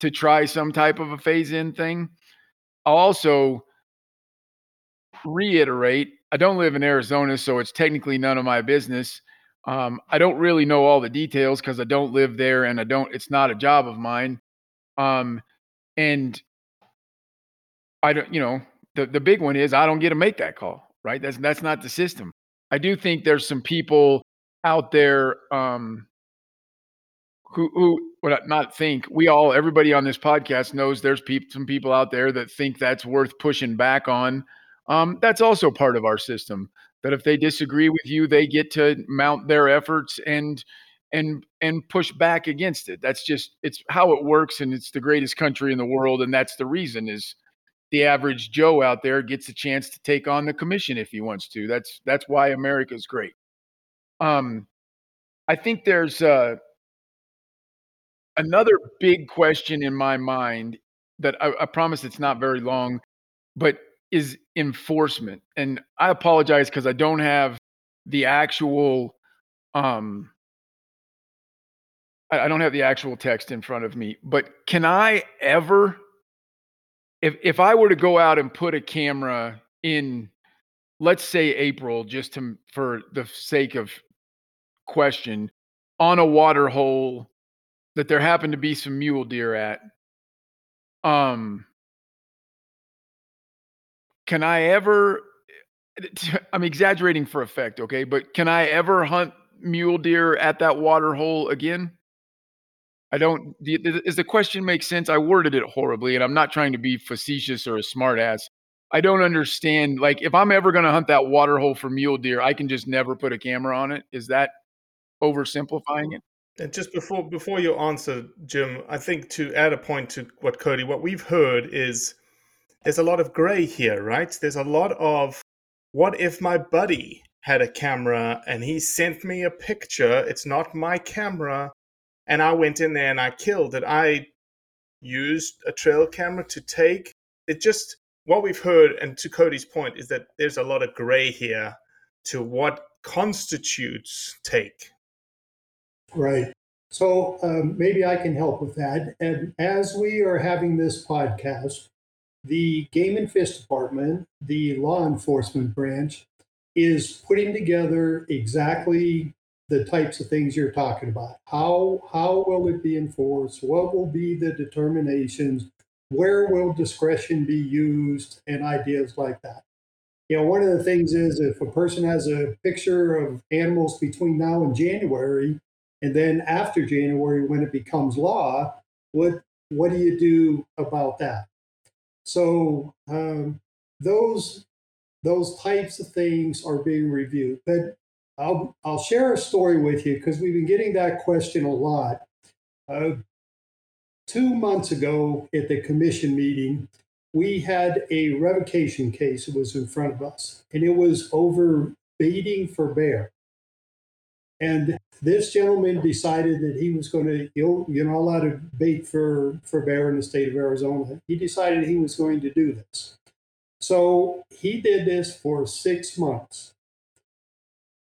[SPEAKER 3] to try some type of a phase in thing. I'll also reiterate I don't live in Arizona, so it's technically none of my business. Um, I don't really know all the details because I don't live there and I don't, it's not a job of mine. Um, and I don't, you know, the, the big one is I don't get to make that call, right? That's, that's not the system. I do think there's some people out there, um, who who what not think we all everybody on this podcast knows there's people some people out there that think that's worth pushing back on. Um, that's also part of our system that if they disagree with you they get to mount their efforts and and and push back against it. That's just it's how it works and it's the greatest country in the world and that's the reason is the average joe out there gets a chance to take on the commission if he wants to. That's that's why america's great um i think there's uh another big question in my mind that I, I, promise it's not very long, but is enforcement. And I apologize because I don't have the actual um I, I don't have the actual text in front of me, but can I ever if if I were to go out and put a camera in let's say April just to for the sake of question on a water hole that there happened to be some mule deer at. Um, can I ever? I'm exaggerating for effect, okay, but can I ever hunt mule deer at that water hole again? I don't. Does the question make sense? I worded it horribly, and I'm not trying to be facetious or a smartass. I don't understand. Like, if I'm ever going to hunt that water hole for mule deer, I can just never put a camera on it. Is that oversimplifying it?
[SPEAKER 2] And just before before you answer, Jim, I think to add a point to what Cody, what we've heard is there's a lot of gray here, right? There's a lot of what if my buddy had a camera and he sent me a picture? It's not my camera. And I went in there and I killed it. I used a trail camera to take. It just, what we've heard, and to Cody's point, is that there's a lot of gray here to what constitutes take.
[SPEAKER 4] Right. So um, maybe I can help with that. And as we are having this podcast, the Game and Fish Department, the law enforcement branch, is putting together exactly the types of things you're talking about. How how will it be enforced? What will be the determinations? Where will discretion be used? And ideas like that. You know, one of the things is if a person has a picture of animals between now and January, and then after January when it becomes law, what what do you do about that? So um, those those types of things are being reviewed. But I'll I'll share a story with you because we've been getting that question a lot. Uh, two months ago at the commission meeting, we had a revocation case that was in front of us, and it was over baiting for bear. And this gentleman decided that he was going to, you're not allowed to bait for, for bear in the state of Arizona. He decided he was going to do this. So he did this for six months.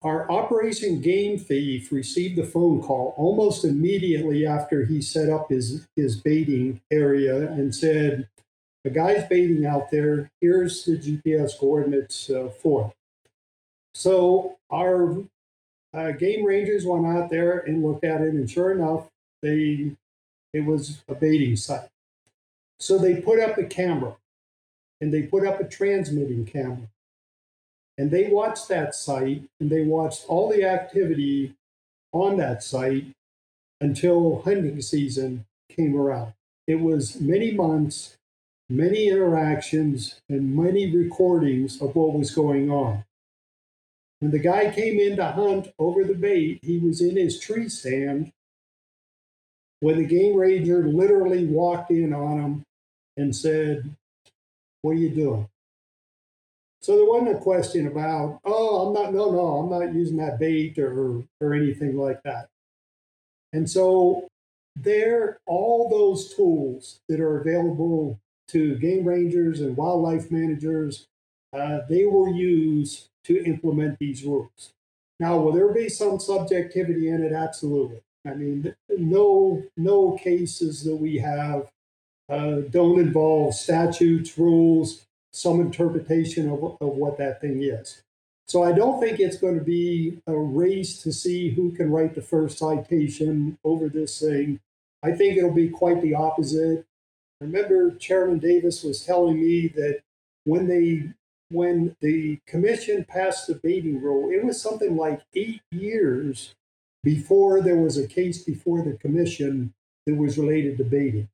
[SPEAKER 4] Our Operation Game Thief received a phone call almost immediately after he set up his, his baiting area and said, A guy's baiting out there. Here's the GPS coordinates uh, for it. So our uh, game rangers went out there and looked at it, and sure enough, they it was a baiting site. So they put up a camera and they put up a transmitting camera. And they watched that site and they watched all the activity on that site until hunting season came around. It was many months, many interactions, and many recordings of what was going on. When the guy came in to hunt over the bait, he was in his tree stand when the game ranger literally walked in on him and said, what are you doing? So there wasn't a question about, oh, I'm not, no, no, I'm not using that bait or, or anything like that. And so there, all those tools that are available to game rangers and wildlife managers, uh, they will use to implement these rules. Now, will there be some subjectivity in it? Absolutely. I mean, no, no cases that we have uh, don't involve statutes, rules, some interpretation of, of what that thing is. So I don't think it's going to be a race to see who can write the first citation over this thing. I think it'll be quite the opposite. I remember Chairman Davis was telling me that when they when the commission passed the baiting rule, it was something like eight years before there was a case before the commission that was related to baiting.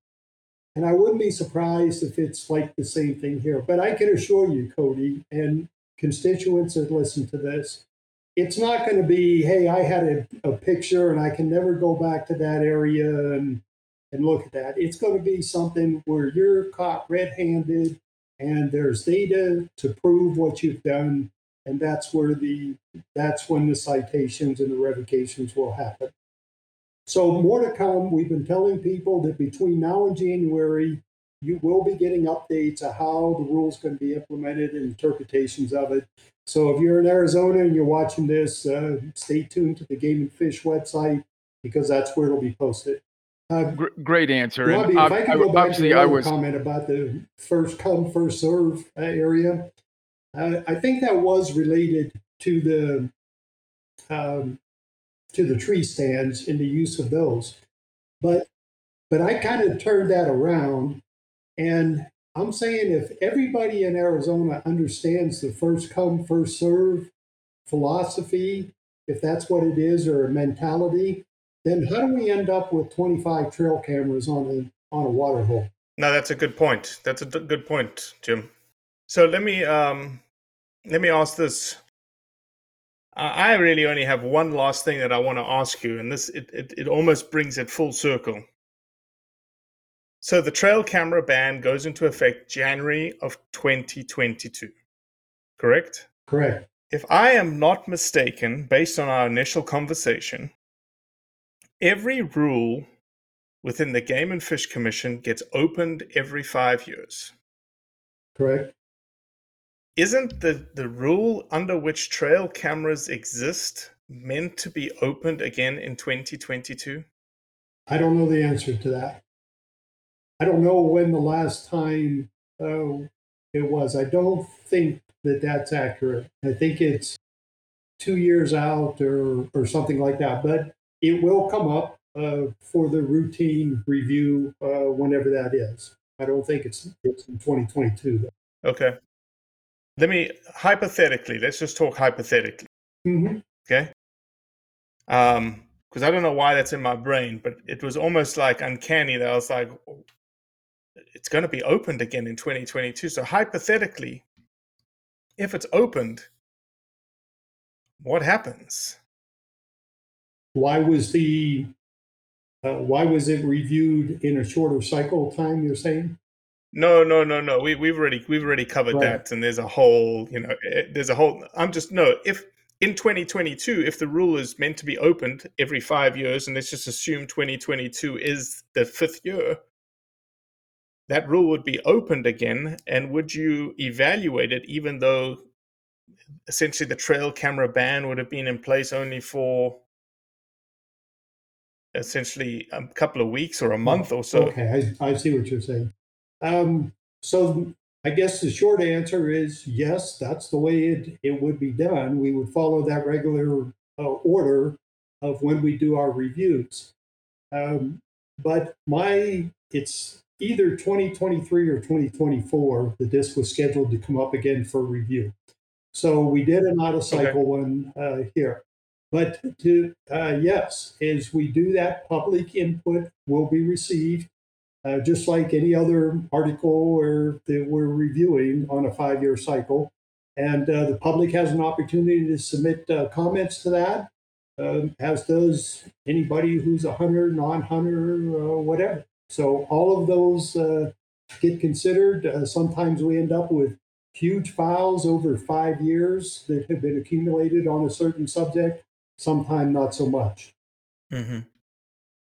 [SPEAKER 4] And I wouldn't be surprised if it's like the same thing here. But I can assure you, Cody, and constituents that listen to this, it's not going to be, hey, I had a, a picture and I can never go back to that area and, and look at that. It's going to be something where you're caught red handed and there's data to prove what you've done. And that's where the that's when the citations and the revocations will happen. So more to come. We've been telling people that between now and January, you will be getting updates of how the rules can be implemented and interpretations of it. So if you're in Arizona and you're watching this, uh, stay tuned to the Game and Fish website because that's where it'll be posted.
[SPEAKER 3] Uh, great answer.
[SPEAKER 4] Robbie,
[SPEAKER 3] and
[SPEAKER 4] if I could go back to
[SPEAKER 3] was
[SPEAKER 4] comment about the first come, first serve uh, area, uh, I think that was related to the um, to the tree stands and the use of those. But but I kind of turned that around and I'm saying if everybody in Arizona understands the first come, first serve philosophy, if that's what it is, or a mentality, then how do we end up with 25 trail cameras on a on a water hole?
[SPEAKER 2] No, that's a good point. That's a good point, Jim. So let me um, let me ask this I really only have one last thing that I want to ask you, and this it, it, it almost brings it full circle. So the trail camera ban goes into effect January of 2022. Correct?
[SPEAKER 4] Correct.
[SPEAKER 2] If I am not mistaken, based on our initial conversation, every rule within the Game and Fish Commission gets opened every five years.
[SPEAKER 4] Correct.
[SPEAKER 2] Isn't the, the rule under which trail cameras exist meant to be opened again in 2022?
[SPEAKER 4] I don't know the answer to that. I don't know when the last time uh, it was. I don't think that that's accurate. I think it's two years out or, or something like that, but it will come up uh, for the routine review uh, whenever that is. I don't think it's it's in 2022 though.
[SPEAKER 2] Okay. Let me hypothetically. Let's just talk hypothetically.
[SPEAKER 4] Mm-hmm.
[SPEAKER 2] Okay. Um, because I don't know why that's in my brain, but it was almost like uncanny that I was like, it's going to be opened again in 2022. So hypothetically, if it's opened, what happens?
[SPEAKER 4] Why was the uh, why was it reviewed in a shorter cycle time? You're saying?
[SPEAKER 2] No, no, no, no. We we've already we've already covered
[SPEAKER 4] Right.
[SPEAKER 2] that, and there's a whole, you know, eh, there's a whole. I'm just no. If in 2022, if the rule is meant to be opened every five years, and let's just assume 2022 is the fifth year, that rule would be opened again, and would you evaluate it, even though essentially the trail camera ban would have been in place only for essentially a couple of weeks or a month or so?
[SPEAKER 4] Okay, I, I see what you're saying. Um, so I guess the short answer is yes, that's the way it, it would be done. We would follow that regular uh, order of when we do our reviews. Um, but my, it's either 2023 or 2024 that this was scheduled to come up again for review. So we did an out of cycle one uh, here. But to uh, yes, as we do that, public input will be received, uh, just like any other article or that we're reviewing on a five-year cycle. And uh, the public has an opportunity to submit uh, comments to that, um, as does anybody who's a hunter, non-hunter, uh, whatever. So all of those uh, get considered. Sometimes we end up with huge files over five years that have been accumulated on a certain subject. Sometime not so much.
[SPEAKER 2] Mm-hmm.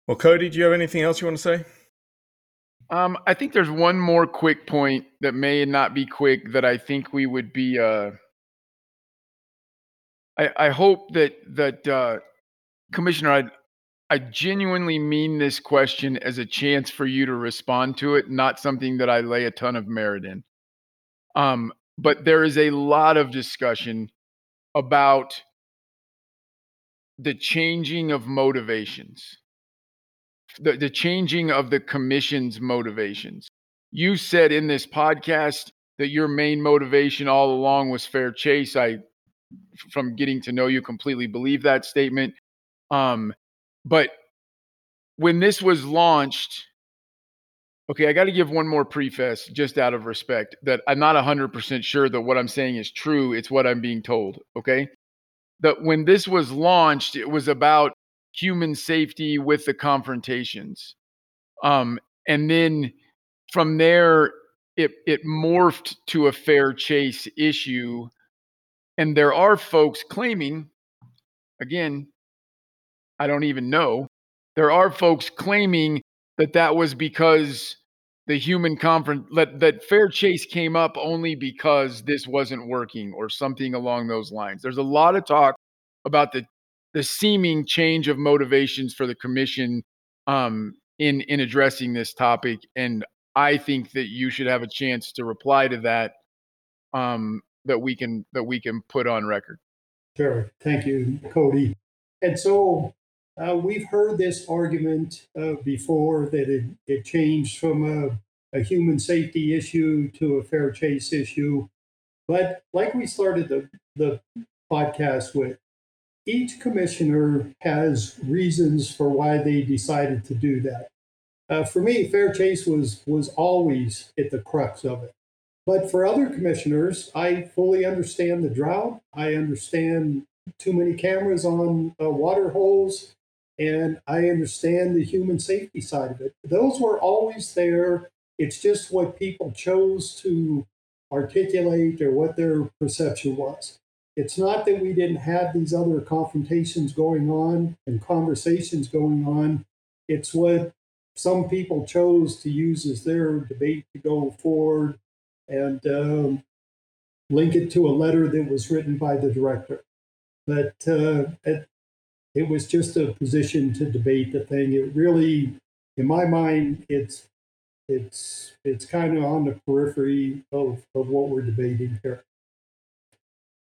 [SPEAKER 2] Well, Cody, do you have anything else you want to say?
[SPEAKER 3] Um, I think there's one more quick point that may not be quick that I think we would be. Uh, I, I hope that that uh, Commissioner, I, I genuinely mean this question as a chance for you to respond to it, not something that I lay a ton of merit in. Um, but there is a lot of discussion about the changing of motivations the, the changing of the commission's motivations. You said in this podcast that your main motivation all along was fair chase. I, from getting to know you, completely believe that statement. Um, but when this was launched, okay, I got to give one more preface just out of respect that I'm not 100% sure that what I'm saying is true. It's what I'm being told. Okay. That when this was launched, it was about human safety with the confrontations. Um, and then from there, it, it morphed to a fair chase issue. And there are folks claiming, again, I don't even know, there are folks claiming that that was because the human conference that, that fair chase came up only because this wasn't working or something along those lines. There's a lot of talk about the the seeming change of motivations for the commission um, in in addressing this topic, and I think that you should have a chance to reply to that um, that we can that we can put on record.
[SPEAKER 4] Sure. Thank you, Cody. And so uh, we've heard this argument uh, before that it, it changed from a, a human safety issue to a fair chase issue. But like we started the, the podcast with, each commissioner has reasons for why they decided to do that. Uh, for me, fair chase was was always at the crux of it. But for other commissioners, I fully understand the drought. I understand too many cameras on uh, water holes. And I understand the human safety side of it. Those were always there. It's just what people chose to articulate or what their perception was. It's not that we didn't have these other confrontations going on and conversations going on. It's what some people chose to use as their debate to go forward and um, link it to a letter that was written by the director. But uh, it, it was just a position to debate the thing. It really, in my mind, it's it's it's kind of on the periphery of, of what we're debating here.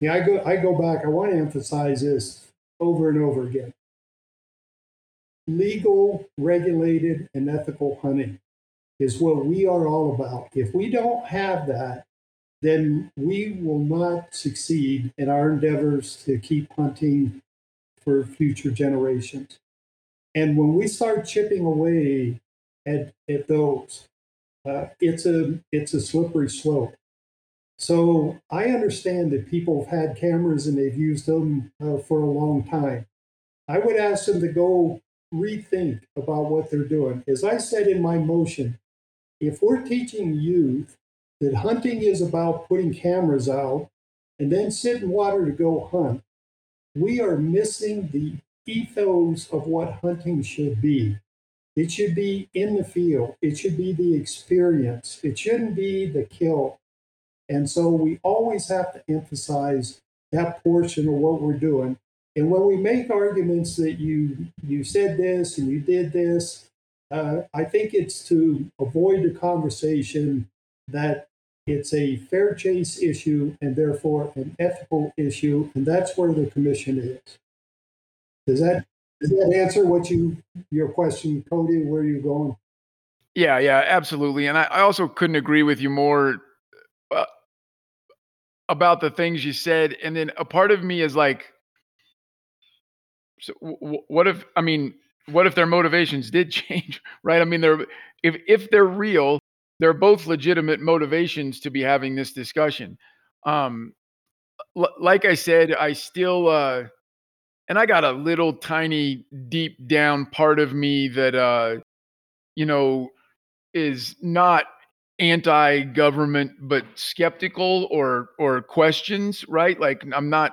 [SPEAKER 4] Yeah, I go I go back. I want to emphasize this over and over again. Legal, regulated, and ethical hunting is what we are all about. If we don't have that, then we will not succeed in our endeavors to keep hunting for future generations. And when we start chipping away at, at those, uh, it's a it's a slippery slope. So I understand that people have had cameras and they've used them uh, for a long time. I would ask them to go rethink about what they're doing. As I said in my motion, if we're teaching youth that hunting is about putting cameras out and then sit in water to go hunt, we are missing the ethos of what hunting should be. It should be in the field, it should be the experience, it shouldn't be the kill. And so we always have to emphasize that portion of what we're doing. And when we make arguments that you you said this and you did this, uh, I think it's to avoid the conversation that it's a fair chase issue and therefore an ethical issue, and that's where the commission is. Does that does that answer what you your question, Cody? Where are you going?
[SPEAKER 3] Yeah, yeah, absolutely. And I, I also couldn't agree with you more uh, about the things you said. And then a part of me is like, so w- what if? I mean, what if their motivations did change? Right? I mean, they're if if they're real, they're both legitimate motivations to be having this discussion. Um, l- like I said, I still. Uh, and I got a little tiny deep down part of me that uh you know is not anti-government but skeptical or or questions right like I'm not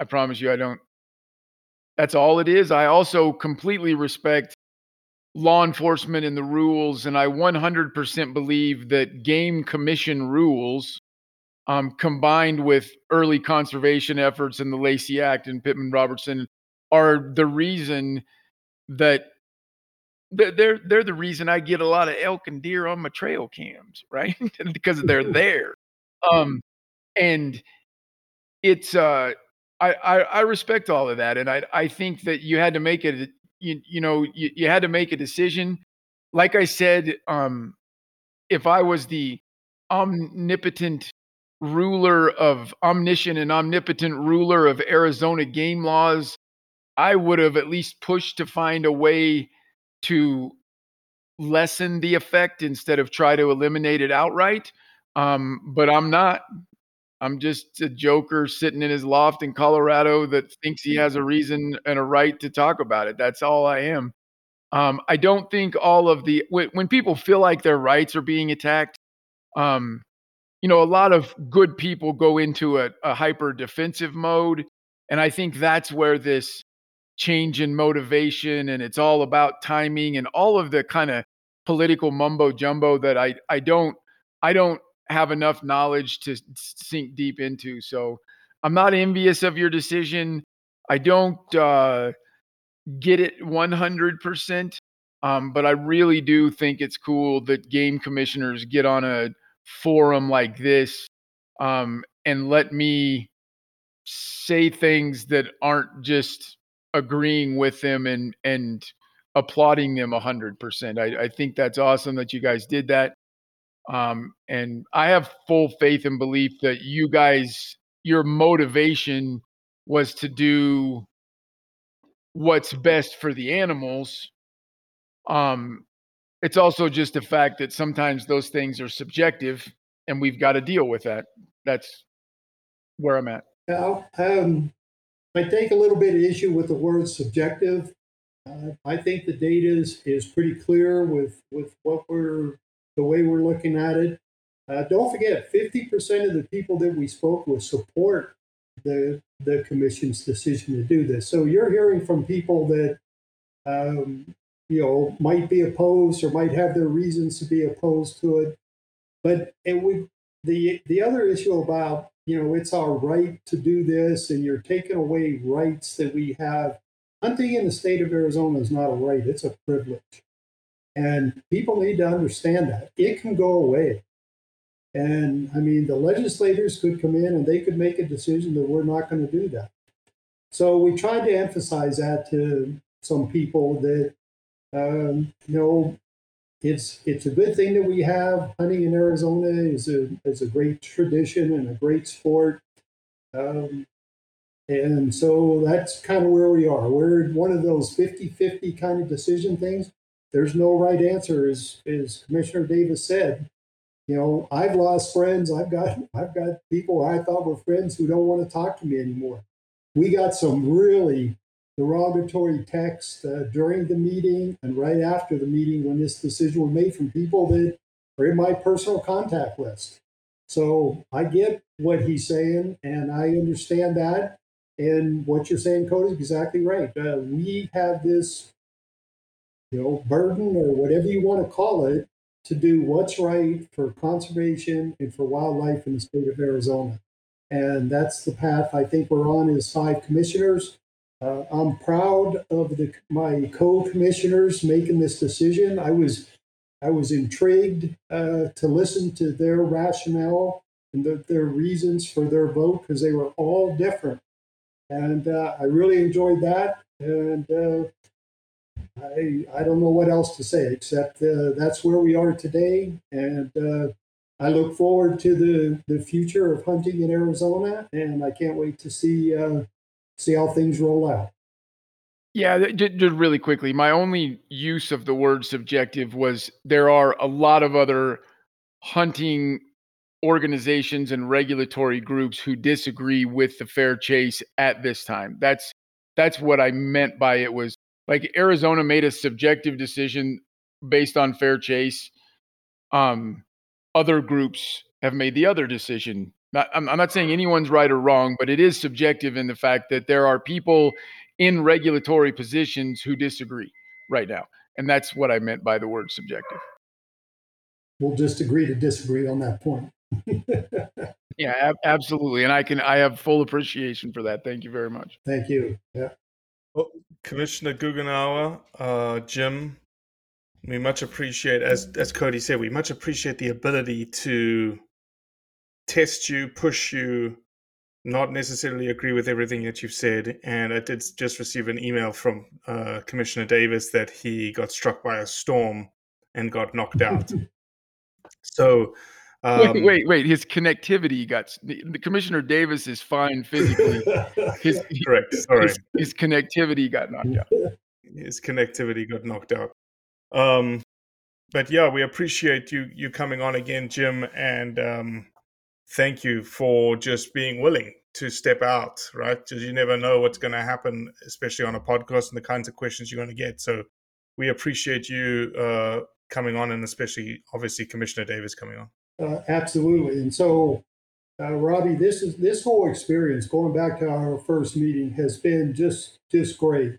[SPEAKER 3] I promise you I don't that's all it is I also completely respect law enforcement and the rules and I 100% believe that game commission rules um, combined with early conservation efforts in the Lacey Act and Pittman Robertson are the reason that they're they're the reason I get a lot of elk and deer on my trail cams, right? because they're there. Um, and it's uh, I, I I respect all of that, and I I think that you had to make it. You you know you, you had to make a decision. Like I said, um, if I was the omnipotent ruler of omniscient and omnipotent ruler of Arizona game laws, I would have at least pushed to find a way to lessen the effect instead of try to eliminate it outright. Um, but I'm not. I'm just a joker sitting in his loft in Colorado that thinks he has a reason and a right to talk about it. That's all I am. Um, I don't think all of the when people feel like their rights are being attacked, um, you know, a lot of good people go into a, a hyper defensive mode, and I think that's where this change in motivation and it's all about timing and all of the kind of political mumbo jumbo that I I don't I don't have enough knowledge to sink deep into. So I'm not envious of your decision. I don't uh, get it 100%, um, but I really do think it's cool that game commissioners get on a forum like this um, and let me say things that aren't just agreeing with them and and applauding them 100%. I, I think that's awesome that you guys did that. Um, and I have full faith and belief that you guys, your motivation was to do what's best for the animals. Um, it's also just a fact that sometimes those things are subjective and we've got to deal with that. That's where I'm at.
[SPEAKER 4] Yeah, um, I take a little bit of issue with the word subjective. Uh, I think the data is, is pretty clear with, with what we're, the way we're looking at it. Uh, don't forget, 50% of the people that we spoke with support the, the commission's decision to do this. So you're hearing from people that, um, you know, might be opposed or might have their reasons to be opposed to it. But it would, the, the other issue about, you know, it's our right to do this and you're taking away rights that we have. Hunting in the state of Arizona is not a right, it's a privilege. And people need to understand that. It can go away. And I mean, the legislators could come in and they could make a decision that we're not going to do that. So we tried to emphasize that to some people that, um, you know, it's it's a good thing that we have hunting in Arizona is a is a great tradition and a great sport. Um, and so that's kind of where we are. We're one of those 50-50 kind of decision things. There's no right answer, as, as Commissioner Davis said you know, I've lost friends. I've got I've got people I thought were friends who don't want to talk to me anymore. We got some really derogatory text uh, during the meeting and right after the meeting when this decision was made from people that are in my personal contact list. So I get what he's saying and I understand that. And what you're saying, Cody, is exactly right. Uh, we have this, you know, burden or whatever you want to call it to do what's right for conservation and for wildlife in the state of Arizona. And that's the path I think we're on as five commissioners. Uh, I'm proud of the, my co-commissioners making this decision. I was I was intrigued uh, to listen to their rationale and the, their reasons for their vote because they were all different, and uh, I really enjoyed that. And uh, I, I don't know what else to say except uh, that's where we are today. And uh, I look forward to the, the future of hunting in Arizona, and I can't wait to see uh, see how things roll out.
[SPEAKER 3] Yeah, just really quickly, my only use of the word subjective was there are a lot of other hunting organizations and regulatory groups who disagree with the fair chase at this time. That's that's what I meant by it was like Arizona made a subjective decision based on fair chase. Um, other groups have made the other decision. Not, I'm, I'm not saying anyone's right or wrong, but it is subjective in the fact that there are people in regulatory positions who disagree right now. And that's what I meant by the word subjective.
[SPEAKER 4] We'll just agree to disagree on that point.
[SPEAKER 3] yeah, ab- absolutely. And I can, I have full appreciation for that. Thank you very much.
[SPEAKER 4] Thank you. Yeah.
[SPEAKER 2] Well, Commissioner Goughnour, uh, Jim, we much appreciate, as as Cody said, we much appreciate the ability to test you, push you, not necessarily agree with everything that you've said. And I did just receive an email from uh, Commissioner Davis that he got struck by a storm and got knocked out. so
[SPEAKER 3] um, wait, wait, wait. His connectivity got the, the Commissioner Davis is fine physically. His
[SPEAKER 2] correct. Sorry,
[SPEAKER 3] his, his, connectivity got knocked out.
[SPEAKER 2] His connectivity got knocked out. Um, but yeah, we appreciate you you coming on again, Jim, and um, thank you for just being willing to step out. Right, because you never know what's going to happen, especially on a podcast and the kinds of questions you're going to get. So we appreciate you uh, coming on, and especially obviously Commissioner Davis coming on.
[SPEAKER 4] Uh, absolutely. And so, uh, Robbie, this is this whole experience going back to our first meeting has been just just great.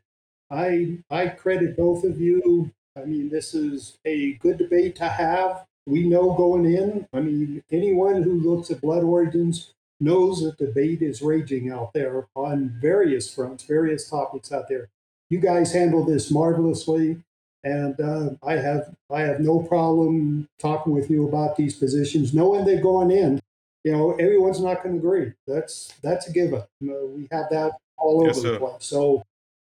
[SPEAKER 4] I I credit both of you. I mean, this is a good debate to have. We know going in. I mean, anyone who looks at blood origins knows that debate is raging out there on various fronts, various topics out there. You guys handle this marvelously and uh, I have I have no problem talking with you about these positions, knowing they're going in. You know, everyone's not going to agree. That's that's a given. You know, we have that all over yes, the place. So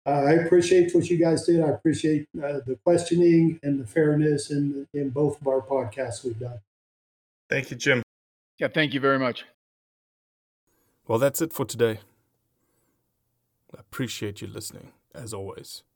[SPEAKER 4] uh, I appreciate what you guys did. I appreciate uh, the questioning and the fairness in in both of our podcasts we've done.
[SPEAKER 2] Thank you, Jim.
[SPEAKER 3] Yeah, thank you very much.
[SPEAKER 1] Well, that's it for today. I appreciate you listening, as always.